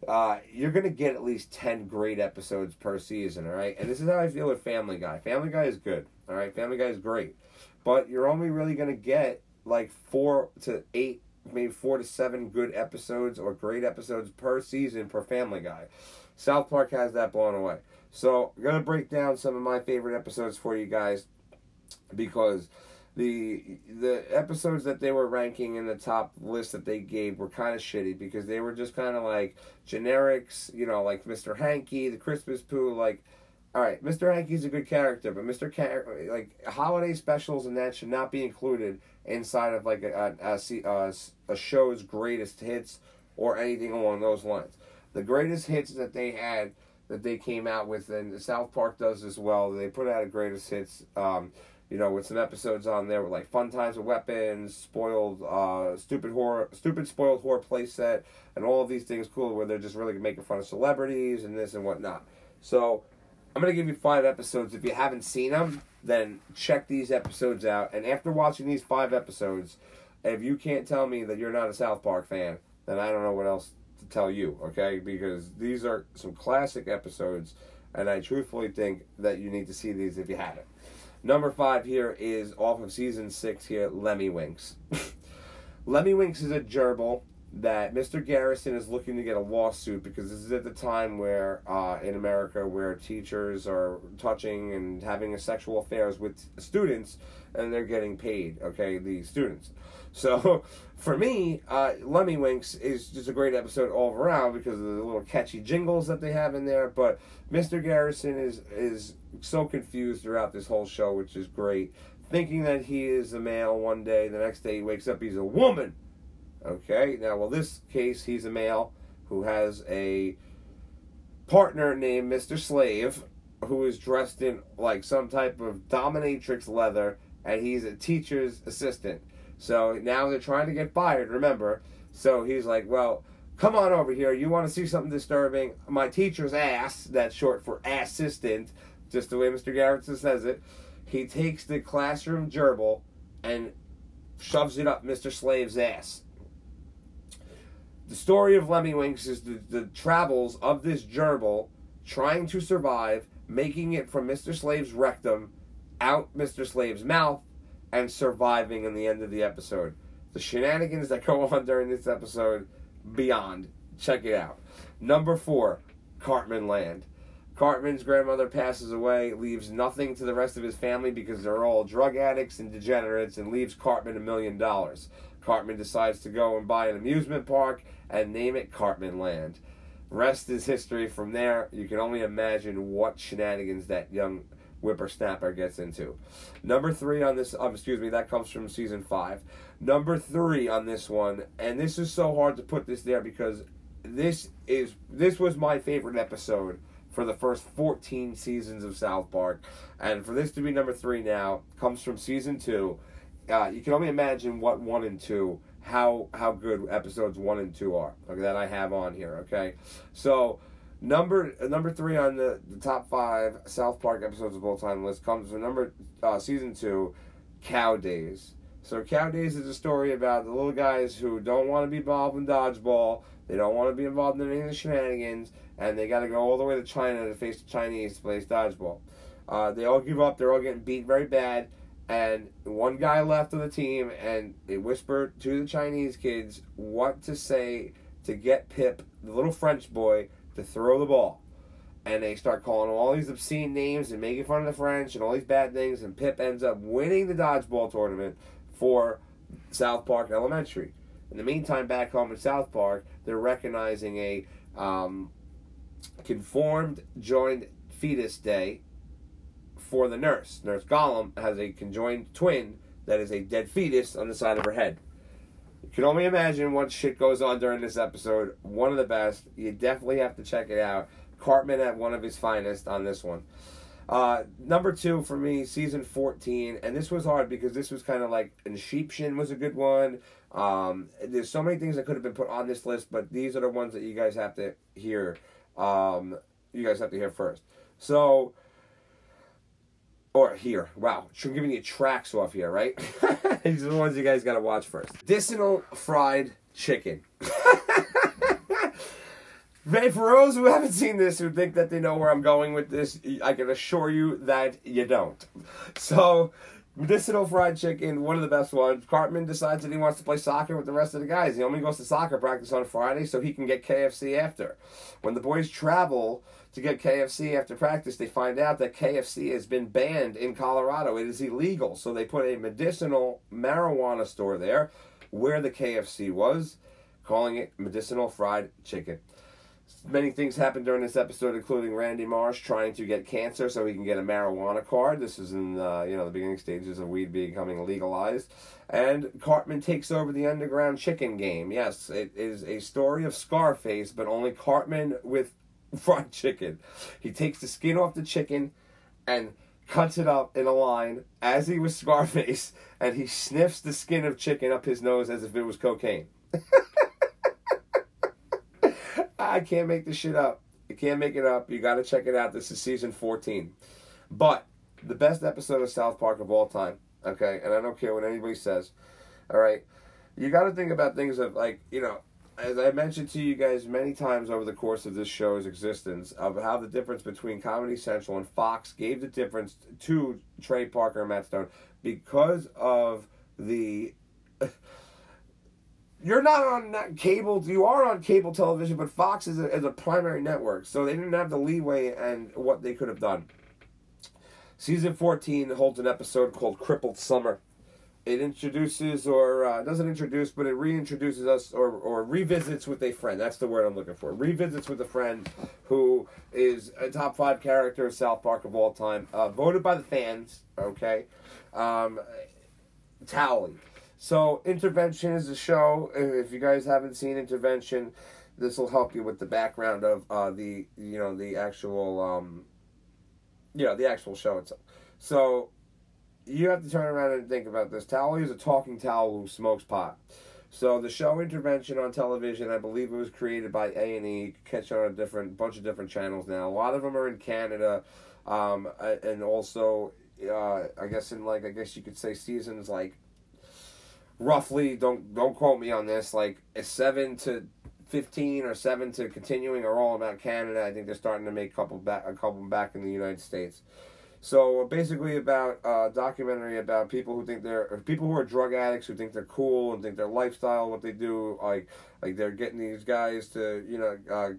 Uh, you're gonna get at least 10 great episodes per season all right? And this is how i feel with family guy. Family guy is good all right? Family guy is great. But you're only really gonna get like four to eight maybe four to seven good episodes or great episodes per season per Family Guy. South Park has that blown away. So I'm gonna break down some of my favorite episodes for you guys because the the episodes that they were ranking in the top list that they gave were kind of shitty because they were just kind of like generics, you know, like Mr. Hanky, the Christmas Pooh, like all right, Mr. Hanky's a good character, but Mr. Car- like holiday specials and that should not be included inside of like a, a, a, a show's greatest hits or anything along those lines. The greatest hits that they had that they came out with, and South Park does as well. They put out a greatest hits, um, you know, with some episodes on there with like Fun Times with Weapons, Spoiled, uh, Stupid Horror, Stupid Spoiled Horror Playset, and all of these things cool where they're just really making fun of celebrities and this and whatnot. So I'm gonna give you five episodes. If you haven't seen them, then check these episodes out. And after watching these five episodes, if you can't tell me that you're not a South Park fan, then I don't know what else to tell you. Okay, because these are some classic episodes, and I truthfully think that you need to see these if you haven't. Number five here is off of season six here, Lemmiwinks. Lemmiwinks is a gerbil that Mr. Garrison is looking to get a lawsuit because this is at the time where uh, in America where teachers are touching and having sexual affairs with students and they're getting paid. Okay, the students. So for me, uh, Lemmiwinks is just a great episode all around because of the little catchy jingles that they have in there. But Mr. Garrison is is so confused throughout this whole show, which is great. Thinking that he is a male one day, the next day he wakes up he's a woman. Okay, now well this case he's a male who has a partner named Mr. Slave who is dressed in like some type of dominatrix leather and he's a teacher's assistant. So now they're trying to get fired, remember? So he's like, Well, come on over here. You want to see something disturbing? My teacher's ass, that's short for assistant, just the way Mr. Garrison says it. He takes the classroom gerbil and shoves it up Mr. Slave's ass. The story of Lemmiwinks is the, the travels of this gerbil trying to survive, making it from Mr. Slave's rectum out Mr. Slave's mouth and surviving in the end of the episode. The shenanigans that go on during this episode, beyond. Check it out. Number four, Cartmanland. Cartman's grandmother passes away, leaves nothing to the rest of his family because they're all drug addicts and degenerates, and leaves Cartman a million dollars. Cartman decides to go and buy an amusement park and name it Cartmanland. Rest is history from there. You can only imagine what shenanigans that young whippersnapper gets into. Number three on this, um, excuse me, that comes from season five. Number three on this one, and this is so hard to put this there because this is this was my favorite episode for the first 14 seasons of South Park, and for this to be number three now comes from season two. Uh, you can only imagine what one and two how how good episodes one and two are okay, that I have on here. Okay, so Number number three on the, the top five South Park episodes of all time list comes from number uh, season two, Cow Days. So Cow Days is a story about the little guys who don't want to be involved in dodgeball. They don't want to be involved in any of the shenanigans, and they got to go all the way to China to face the Chinese to play dodgeball. Uh, they all give up. They're all getting beat very bad, and one guy left on the team, and they whisper to the Chinese kids what to say to get Pip, the little French boy, to throw the ball. And they start calling him all these obscene names and making fun of the French and all these bad things. And Pip ends up winning the dodgeball tournament for South Park Elementary. In the meantime, back home in South Park, they're recognizing a um, conformed joined fetus day for the nurse. Nurse Gollum has a conjoined twin that is a dead fetus on the side of her head. You can only imagine what shit goes on during this episode. One of the best. You definitely have to check it out. Cartman at one of his finest on this one. Uh, number two for me, season 14. And this was hard because this was kind of like, and Sheepshin was a good one. Um, there's so many things that could have been put on this list, but these are the ones that you guys have to hear. Um, you guys have to hear first. So, or here. Wow, I'm giving you tracks off here, right? These are the ones you guys got to watch first. Medicinal fried chicken. For those who haven't seen this, who think that they know where I'm going with this, I can assure you that you don't. So, medicinal fried chicken, one of the best ones. Cartman decides that he wants to play soccer with the rest of the guys. He only goes to soccer practice on Friday so he can get KFC after. When the boys travel to get KFC after practice, they find out that KFC has been banned in Colorado. It is illegal. So they put a medicinal marijuana store there where the KFC was, calling it medicinal fried chicken. Many things happened during this episode, including Randy Marsh trying to get cancer so he can get a marijuana card. This is in uh, you know the beginning stages of weed becoming legalized, and Cartman takes over the underground chicken game. Yes, it is a story of Scarface, but only Cartman with fried chicken. He takes the skin off the chicken and cuts it up in a line as he was Scarface, and he sniffs the skin of chicken up his nose as if it was cocaine. I can't make this shit up. You can't make it up. You got to check it out. This is season 14. But the best episode of South Park of all time, okay? And I don't care what anybody says, all right? You got to think about things of, like, you know, as I mentioned to you guys many times over the course of this show's existence, of how the difference between Comedy Central and Fox gave the difference to Trey Parker and Matt Stone because of the you're not on that cable. You are on cable television, but Fox is a, is a primary network, so they didn't have the leeway and what they could have done. Season 14 holds an episode called Crippled Summer. It introduces, or uh, doesn't introduce, but it reintroduces us, or, or revisits with a friend. That's the word I'm looking for. Revisits with a friend who is a top five character of South Park of all time, uh, voted by the fans. Okay, um, Towelie. So Intervention is a show. If you guys haven't seen Intervention, this will help you with the background of uh, the you know the actual um, you know the actual show itself. So you have to turn around and think about this. Towelie is a talking towel who smokes pot. So the show Intervention on television, I believe it was created by A and E. Catch on a different bunch of different channels now. A lot of them are in Canada, um, and also uh, I guess in like I guess you could say seasons like roughly don't don't quote me on this like seven to 15 or 7 to continuing are all about Canada. I think they're starting to make a couple back a couple back in the United States. So basically about a uh, documentary about people who think they're people who are drug addicts who think they're cool and think their lifestyle what they do like like they're getting these guys to you know uh,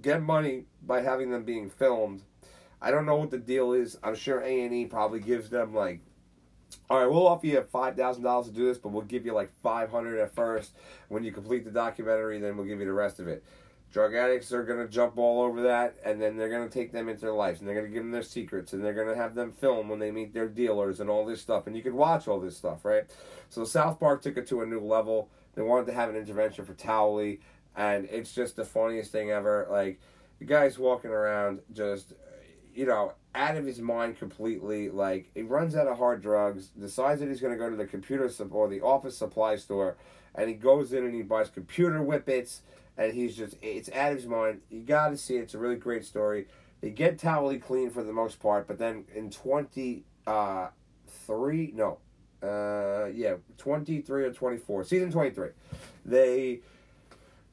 get money by having them being filmed. I don't know what the deal is. I'm sure A and E probably gives them like all right, we'll offer you five thousand dollars to do this, but we'll give you like five hundred at first. When you complete the documentary, then we'll give you the rest of it. Drug addicts are gonna jump all over that, and then they're gonna take them into their lives, and they're gonna give them their secrets, and they're gonna have them film when they meet their dealers and all this stuff, and you can watch all this stuff, right? So South Park took it to a new level. They wanted to have an intervention for Towelie, and it's just the funniest thing ever. Like the guy's walking around just you know, out of his mind completely. Like he runs out of hard drugs, decides that he's going to go to the computer or the office supply store, and he goes in and he buys computer whippets, and he's just it's out of his mind. You got to see it. It's a really great story. They get Towelie clean for the most part, but then in twenty uh, three, no, uh, yeah, twenty three or twenty four, season twenty three, they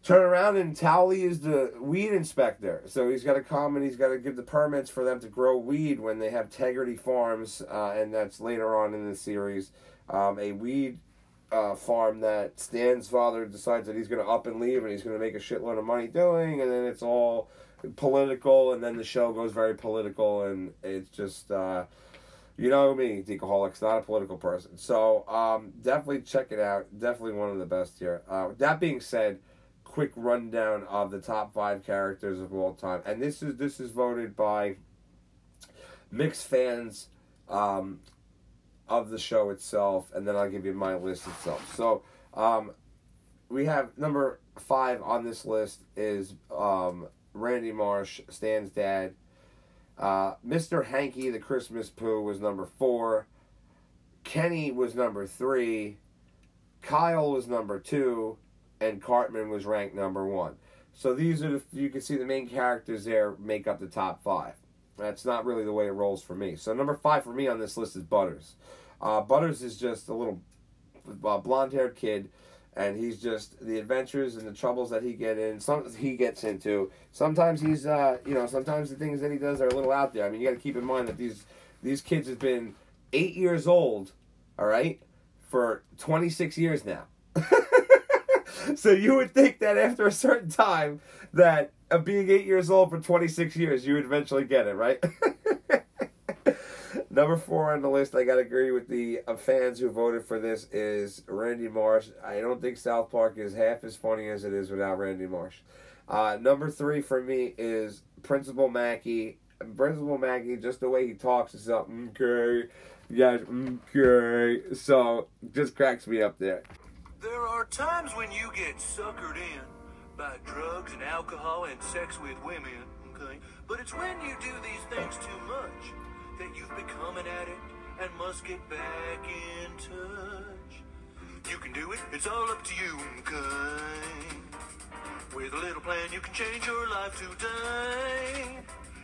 turn around and Towelie is the weed inspector. So he's got to come and he's got to give the permits for them to grow weed when they have Tegrity Farms, uh, and that's later on in the series. Um, a weed uh, farm that Stan's father decides that he's going to up and leave and he's going to make a shitload of money doing, and then it's all political, and then the show goes very political, and it's just. Uh, you know me, Decoholics, not a political person. So um, definitely check it out. Definitely one of the best here. Uh, that being said, quick rundown of the top five characters of all time, and this is this is voted by mixed fans um, of the show itself, and then I'll give you my list itself. So um, we have number five on this list is um, Randy Marsh, Stan's dad. Uh, Mr. Hanky, the Christmas Pooh, was number four. Kenny was number three. Kyle was number two and Cartman was ranked number one. So these are the you can see the main characters there make up the top five. That's not really the way it rolls for me. So number five for me on this list is Butters. Uh, Butters is just a little uh, blonde-haired kid, and he's just the adventures and the troubles that he get in. Some he gets into. Sometimes he's uh, you know sometimes the things that he does are a little out there. I mean you got to keep in mind that these these kids have been eight years old, all right, for twenty six years now. so you would think that after a certain time that of being eight years old for 26 years you would eventually get it right number four on the list i gotta agree with the uh, fans who voted for this is randy marsh. I don't think south park is half as funny as it is without randy marsh. Uh, number three for me is principal mackey. Principal mackey just the way he talks is something okay yes okay. So just cracks me up there. There are times when you get suckered in by drugs and alcohol and sex with women, okay? But it's when you do these things too much that you've become an addict and must get back in touch. You can do it, it's all up to you, okay? With a little plan, you can change your life today.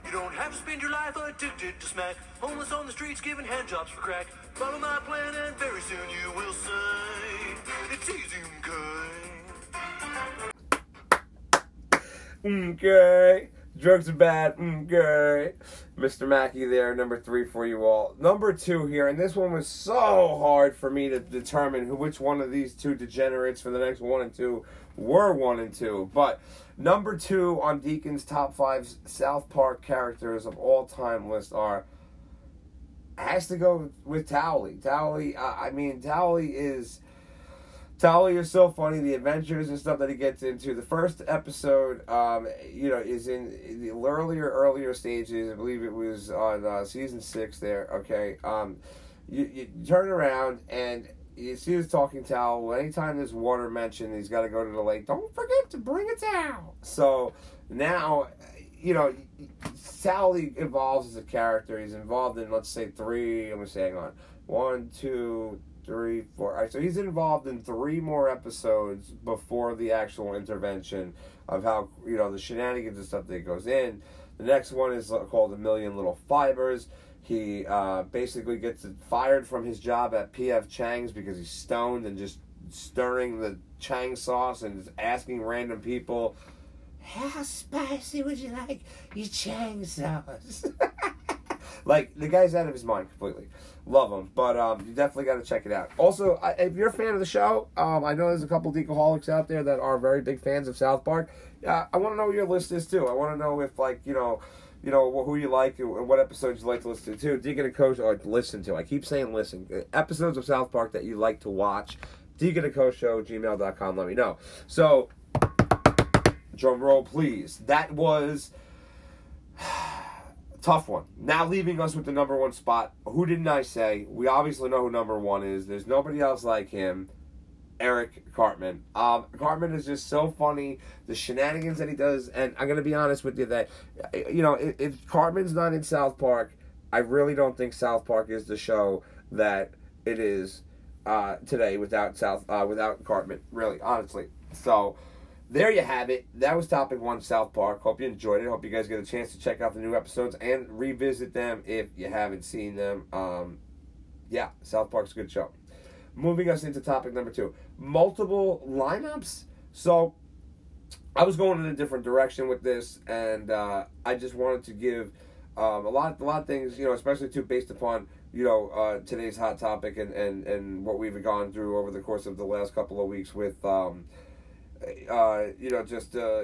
You don't have to spend your life addicted to smack, homeless on the streets giving hand jobs for crack. Follow my plan, and very soon you will say it's easy, okay? Mm, okay. Drugs are bad. Mm, okay. Mr. Mackey there, number three for you all. Number two here, and this one was so hard for me to determine who, which one of these two degenerates for the next one and two were one and two. But number two on Deacon's top five South Park characters of all time list are has to go with Towelie. Towelie, uh, I mean, Towelie is Towelie is so funny. The adventures and stuff that he gets into. The first episode, um, you know, is in the earlier earlier stages. I believe it was on uh, season six. There, okay. Um, you, you turn around and you see this talking towel. Anytime there's water mentioned, he's got to go to the lake. Don't forget to bring a towel. So now, you know, Sally evolves as a character. He's involved in, let's say, three. I'm saying on one, two, three, four. So he's involved in three more episodes before the actual intervention of how you know the shenanigans and stuff that goes in. The next one is called A Million Little Fibers. He uh, basically gets fired from his job at PF Chang's because he's stoned and just stirring the Chang sauce and just asking random people, "How spicy would you like your Chang sauce?" like the guy's out of his mind completely. Love them. but um, you definitely got to check it out. Also, I, if you're a fan of the show, um, I know there's a couple decoholics out there that are very big fans of South Park. Uh, I want to know what your list is too. I want to know if like you know, you know who you like and what episodes you like to listen to. Deacon and Coach or listen to. I keep saying listen. Episodes of South Park that you like to watch. Deacon and Coach Show gmail.com. Let me know. So, drum roll, please. That was tough one. Now leaving us with the number one spot. Who didn't I say? We obviously know who number one is. There's nobody else like him. Eric Cartman. Um, Cartman is just so funny. The shenanigans that he does, and I'm gonna be honest with you that, you know, if, if Cartman's not in South Park, I really don't think South Park is the show that it is uh, today without South uh, without Cartman. Really, honestly. So there you have it. That was topic one, South Park. Hope you enjoyed it. Hope you guys get a chance to check out the new episodes and revisit them if you haven't seen them. Um, yeah, South Park's a good show. Moving us into topic number two multiple lineups. So I was going in a different direction with this, and uh, I just wanted to give um, a lot, a lot of things, you know, especially too based upon you know uh, today's hot topic and, and and what we've gone through over the course of the last couple of weeks with. Um, uh, you know, just uh,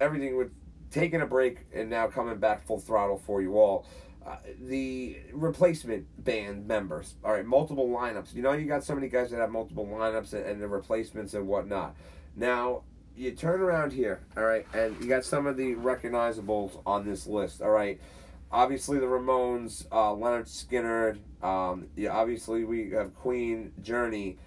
everything with taking a break and now coming back full throttle for you all. Uh, the replacement band members, all right, multiple lineups. You know, you got so many guys that have multiple lineups and, and the replacements and whatnot. Now, you turn around here, all right, and you got some of the recognizables on this list, all right. Obviously, the Ramones, uh, Lynyrd Skynyrd. Um, yeah, obviously, we have Queen, Journey,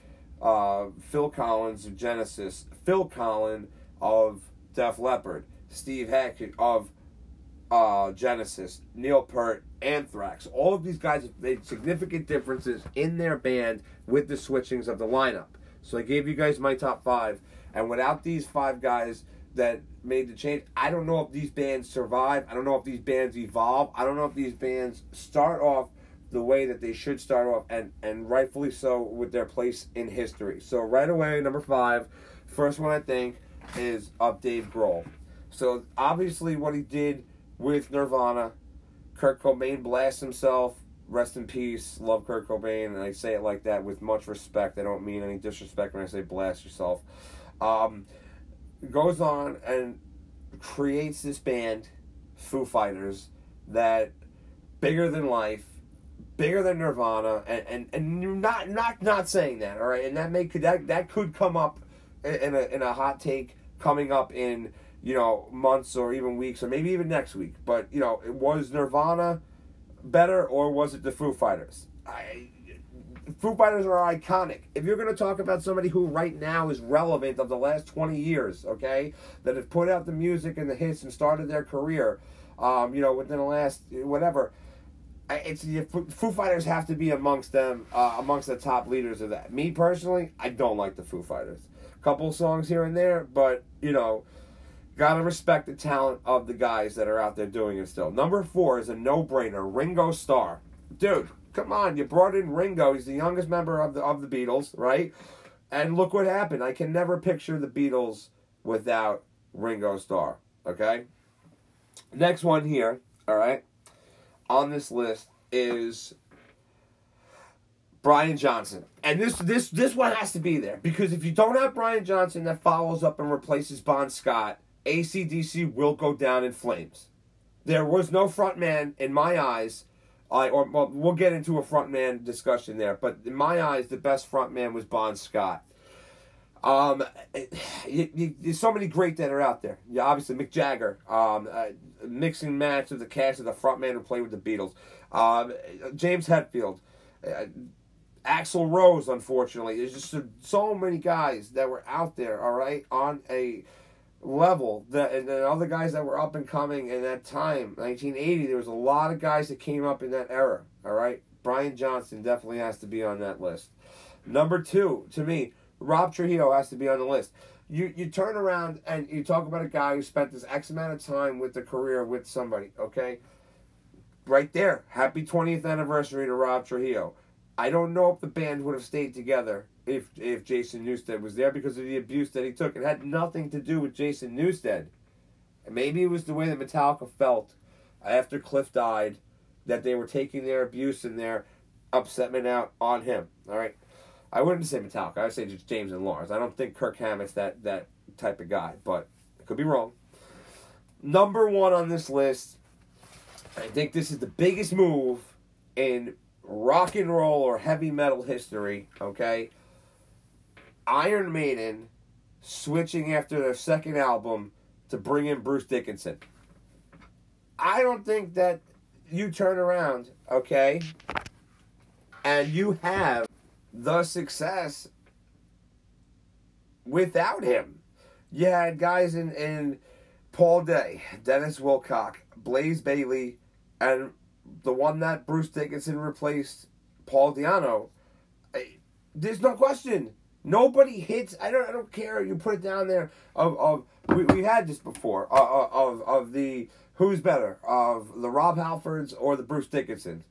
uh, Phil Collins of Genesis, Phil Collen of Def Leppard, Steve Hackett of uh, Genesis, Neil Peart, Anthrax. All of these guys made significant differences in their band with the switchings of the lineup. So I gave you guys my top five, and without these five guys that made the change, I don't know if these bands survive. I don't know if these bands evolve. I don't know if these bands start off the way that they should start off, and and rightfully so with their place in history. So right away, number five, first one I think is of Dave Grohl. So obviously, what he did with Nirvana, Kurt Cobain blasts himself. Rest in peace. Love Kurt Cobain, and I say it like that with much respect. I don't mean any disrespect when I say blast yourself. Um, goes on and creates this band, Foo Fighters, that bigger than life bigger than Nirvana, and and, and not not not saying that, all right, and that may could that that could come up in a in a hot take coming up in you know months or even weeks or maybe even next week. But you know, was Nirvana better or was it the Foo Fighters? I, Foo Fighters are iconic. If you're going to talk about somebody who right now is relevant of the last 20 years, okay, that have put out the music and the hits and started their career, um, you know, within the last whatever, it's Foo Fighters have to be amongst them, uh, amongst the top leaders of that. Me personally, I don't like the Foo Fighters. Couple songs here and there, but you know, gotta respect the talent of the guys that are out there doing it still. Number four is a no-brainer. Ringo Starr, dude, come on, you brought in Ringo. He's the youngest member of the of the Beatles, right? And look what happened. I can never picture the Beatles without Ringo Starr. Okay. Next one here. All right on this list is Brian Johnson. And this this this one has to be there because if you don't have Brian Johnson that follows up and replaces Bon Scott, ACDC will go down in flames. There was no frontman in my eyes. I or well, we'll get into a frontman discussion there, but in my eyes, the best frontman was Bon Scott. Um, there's so many great that are out there. Yeah, obviously Mick Jagger, um, uh, mixing match of the cast of the frontman who played with the Beatles. Um, James Hetfield, uh, Axl Rose. Unfortunately, there's just so many guys that were out there. All right, on a level that and then other guys that were up and coming in that time 1980 there was a lot of guys that came up in that era all right brian johnson definitely has to be on that list number two to me rob trujillo has to be on the list you you turn around and you talk about a guy who spent this x amount of time with the career with somebody okay right there happy 20th anniversary to rob trujillo i don't know if the band would have stayed together if if Jason Newsted was there because of the abuse that he took. It had nothing to do with Jason Newsted. And maybe it was the way that Metallica felt after Cliff died that they were taking their abuse and their upsetment out on him. All right. I wouldn't say Metallica. I would say just James and Lars. I don't think Kirk Hammett's that that type of guy, but I could be wrong. Number one on this list, I think this is the biggest move in rock and roll or heavy metal history. Okay, Iron Maiden switching after their second album to bring in Bruce Dickinson. I don't think that you turn around, okay, and you have the success without him. You had guys in, in Paul Day, Dennis Wilcock, Blaze Bayley, and the one that Bruce Dickinson replaced, Paul Di'Anno. There's no question Nobody hits. I don't. I don't care. You put it down there. Of of we we had this before. Uh, uh, of of the who's better of the Rob Halfords or the Bruce Dickinson.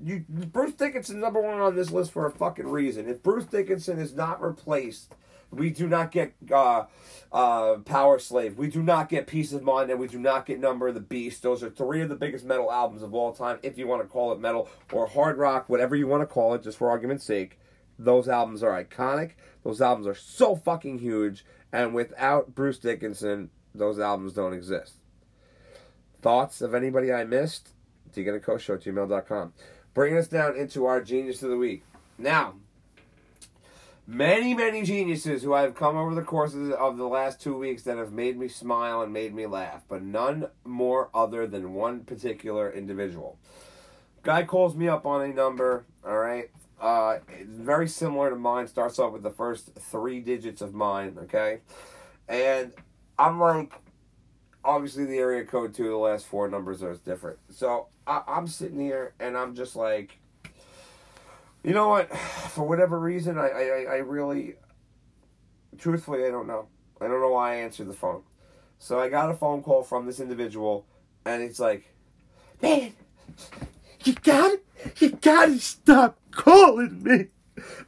You Bruce Dickinson's number one on this list for a fucking reason. If Bruce Dickinson is not replaced, we do not get uh, uh, Powerslave. We do not get Piece of Mind, and we do not get Number of the Beast. Those are three of the biggest metal albums of all time, if you want to call it metal or hard rock, whatever you want to call it, just for argument's sake. Those albums are iconic. Those albums are so fucking huge. And without Bruce Dickinson, those albums don't exist. Thoughts of anybody I missed? DeaconandCoShow at gmail.com. Bringing us down into our Genius of the Week. Now, many, many geniuses who I've come over the course of the last two weeks that have made me smile and made me laugh, but none more other than one particular individual. Guy calls me up on a number, all right, uh, very similar to mine. Starts off with the first three digits of mine. Okay, and I'm like, obviously the area code two, the last four numbers are different. So I, I'm sitting here and I'm just like, you know what? For whatever reason, I, I, I really, truthfully, I don't know. I don't know why I answered the phone. So I got a phone call from this individual, and it's like, man, you got it. You gotta stop calling me.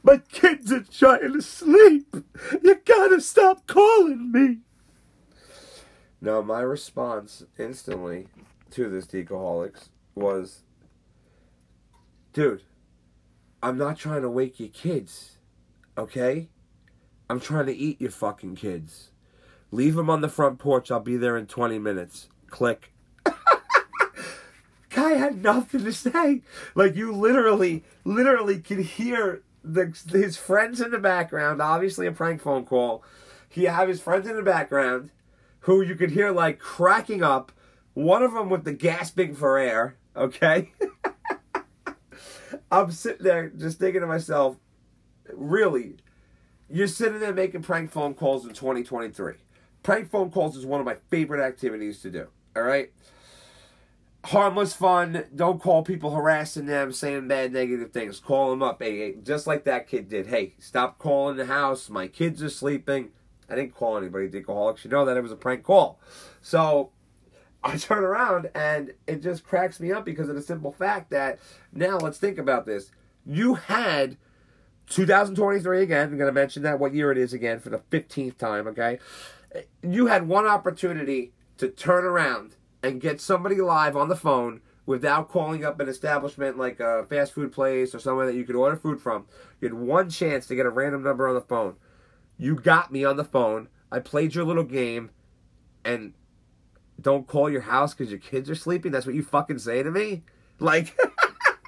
My kids are trying to sleep. You gotta stop calling me. Now, my response instantly to this Decaholics was, dude, I'm not trying to wake your kids, okay? I'm trying to eat your fucking kids. Leave them on the front porch. I'll be there in 20 minutes. Click. Guy had nothing to say. Like you literally, literally can hear the his friends in the background. Obviously, a prank phone call. He have his friends in the background, who you could hear like cracking up. One of them with the gasping for air. Okay. I'm sitting there just thinking to myself, really, you're sitting there making prank phone calls in 2023. Prank phone calls is one of my favorite activities to do. All right harmless fun. Don't call people harassing them, saying bad negative things. Call them up, hey, just like that kid did. Hey, stop calling the house. My kids are sleeping. I didn't call anybody, Dickaholics. You know that it was a prank call. So I turn around and it just cracks me up because of the simple fact that now let's think about this. You had 2023 again. I'm going to mention that what year it is again for the 15th time, okay? You had one opportunity to turn around and get somebody live on the phone without calling up an establishment like a fast food place or somewhere that you could order food from. You had one chance to get a random number on the phone. You got me on the phone. I played your little game, and don't call your house because your kids are sleeping. That's what you fucking say to me? Like,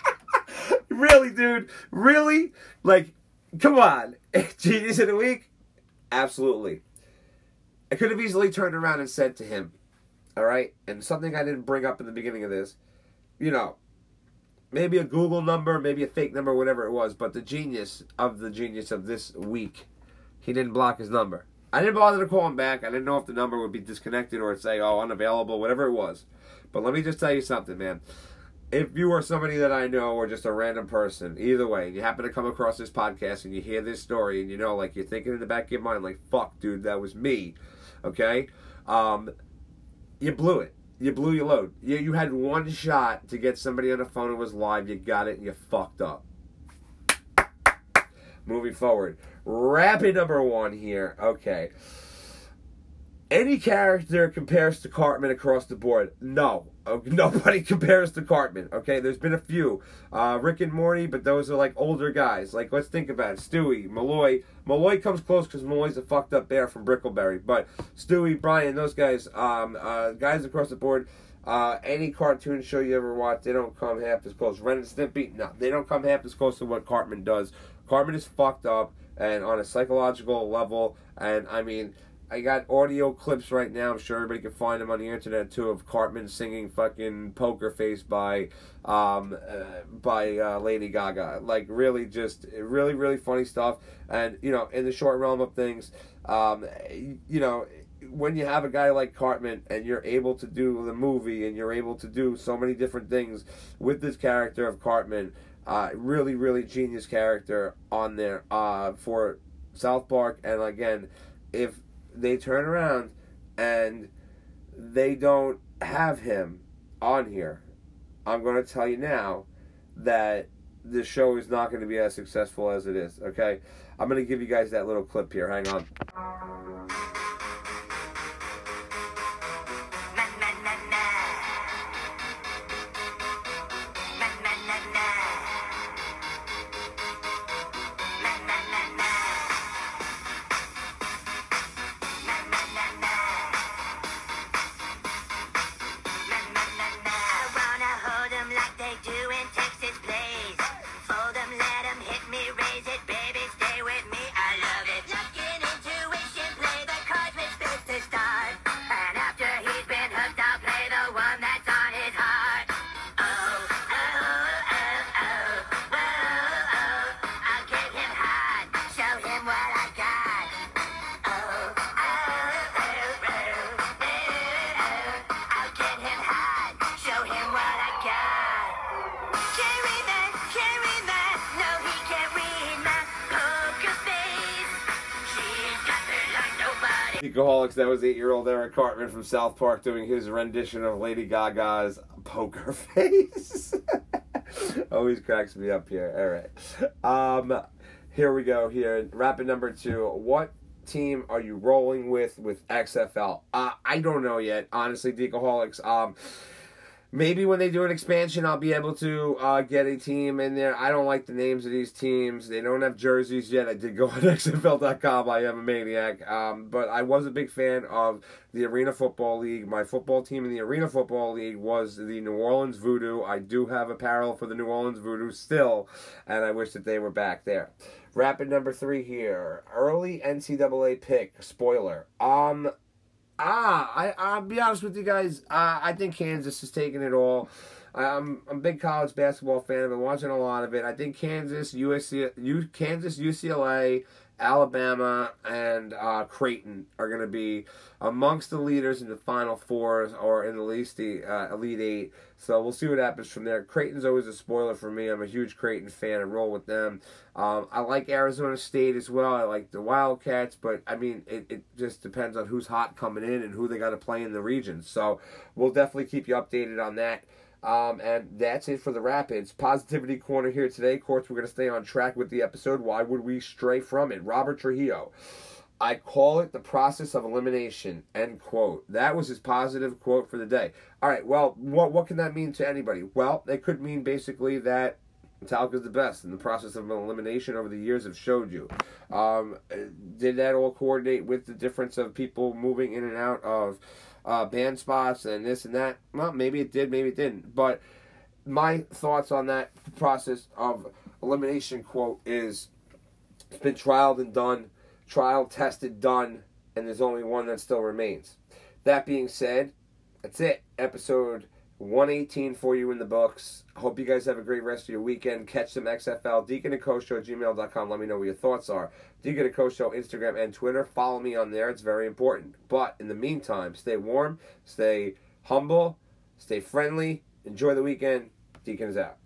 really, dude? Really? Like, come on. Genius of the week? Absolutely. I could have easily turned around and said to him, all right, and something I didn't bring up in the beginning of this, you know, maybe a Google number, maybe a fake number, whatever it was, but the genius of the genius of this week, he didn't block his number. I didn't bother to call him back. I didn't know if the number would be disconnected or say, oh, unavailable, whatever it was. But let me just tell you something, man. If you are somebody that I know or just a random person, either way, you happen to come across this podcast and you hear this story and you know, like, you're thinking in the back of your mind, like, fuck, dude, that was me, okay? Um, you blew it. You blew your load. You, you had one shot to get somebody on the phone who was live. You got it and you fucked up. Moving forward. Rapid number one here. Okay. Any character compares to Cartman across the board? No. Nobody compares to Cartman. Okay, there's been a few. Uh, Rick and Morty, but those are like older guys. Like, let's think about it. Stewie, Malloy. Malloy comes close because Malloy's a fucked up bear from Brickleberry. But Stewie, Brian, those guys, um, uh, guys across the board, uh, any cartoon show you ever watch, they don't come half as close. Ren and Stimpy, no, they don't come half as close to what Cartman does. Cartman is fucked up and on a psychological level, and I mean, I got audio clips right now. I'm sure everybody can find them on the internet too of Cartman singing "Fucking Poker Face" by um, uh, by uh, Lady Gaga. Like really, just really really funny stuff. And you know, in the short realm of things, um, you know, when you have a guy like Cartman and you're able to do the movie and you're able to do so many different things with this character of Cartman, uh, really really genius character on there uh, for South Park. And again, if they turn around and they don't have him on here, I'm going to tell you now that the show is not going to be as successful as it is. Okay, I'm going to give you guys that little clip here. Hang on. That was eight year old Eric Cartman from South Park doing his rendition of Lady Gaga's Poker Face. Always cracks me up here. All right. Um, here we go. Here, rapid number two. What team are you rolling with with XFL? Uh, I don't know yet, honestly, Geekaholics. Um, maybe when they do an expansion, I'll be able to uh, get a team in there. I don't like the names of these teams. They don't have jerseys yet. I did go on XFL.com. I am a maniac. Um, but I was a big fan of the Arena Football League. My football team in the Arena Football League was the New Orleans Voodoo. I do have apparel for the New Orleans Voodoo still, and I wish that they were back there. Rapid number three here. Early NCAA pick. Spoiler. Um, Ah, I I'll be honest with you guys. Uh, I think Kansas is taking it all. I'm I'm a big college basketball fan. I've been watching a lot of it. I think Kansas, USC, U, Kansas, UCLA, Alabama, and uh, Creighton are going to be amongst the leaders in the Final Fours or in at least the uh, Elite Eight. So we'll see what happens from there. Creighton's always a spoiler for me. I'm a huge Creighton fan. I roll with them. Um, I like Arizona State as well. I like the Wildcats, but I mean, it, it just depends on who's hot coming in and who they got to play in the region. So we'll definitely keep you updated on that. Um, and that's it for the Rapids. Positivity Corner here today. Of course, we're going to stay on track with the episode. Why would we stray from it? Robert Trujillo. I call it the process of elimination. End quote. That was his positive quote for the day. All right. Well, what what can that mean to anybody? Well, it could mean basically that Metallica is the best, and the process of elimination over the years have showed you. Um, did that all coordinate with the difference of people moving in and out of uh, band spots and this and that? Well, maybe it did, maybe it didn't. But my thoughts on that process of elimination quote is it's been trialed and done, trial tested, done, and there's only one that still remains. That being said, that's it. Episode 118 for you in the books. Hope you guys have a great rest of your weekend. Catch some XFL. Deacon and gmail.com. Let me know what your thoughts are. Deacon and Show, Instagram and Twitter. Follow me on there. It's very important. But in the meantime, stay warm, stay humble, stay friendly. Enjoy the weekend. Deacon is out.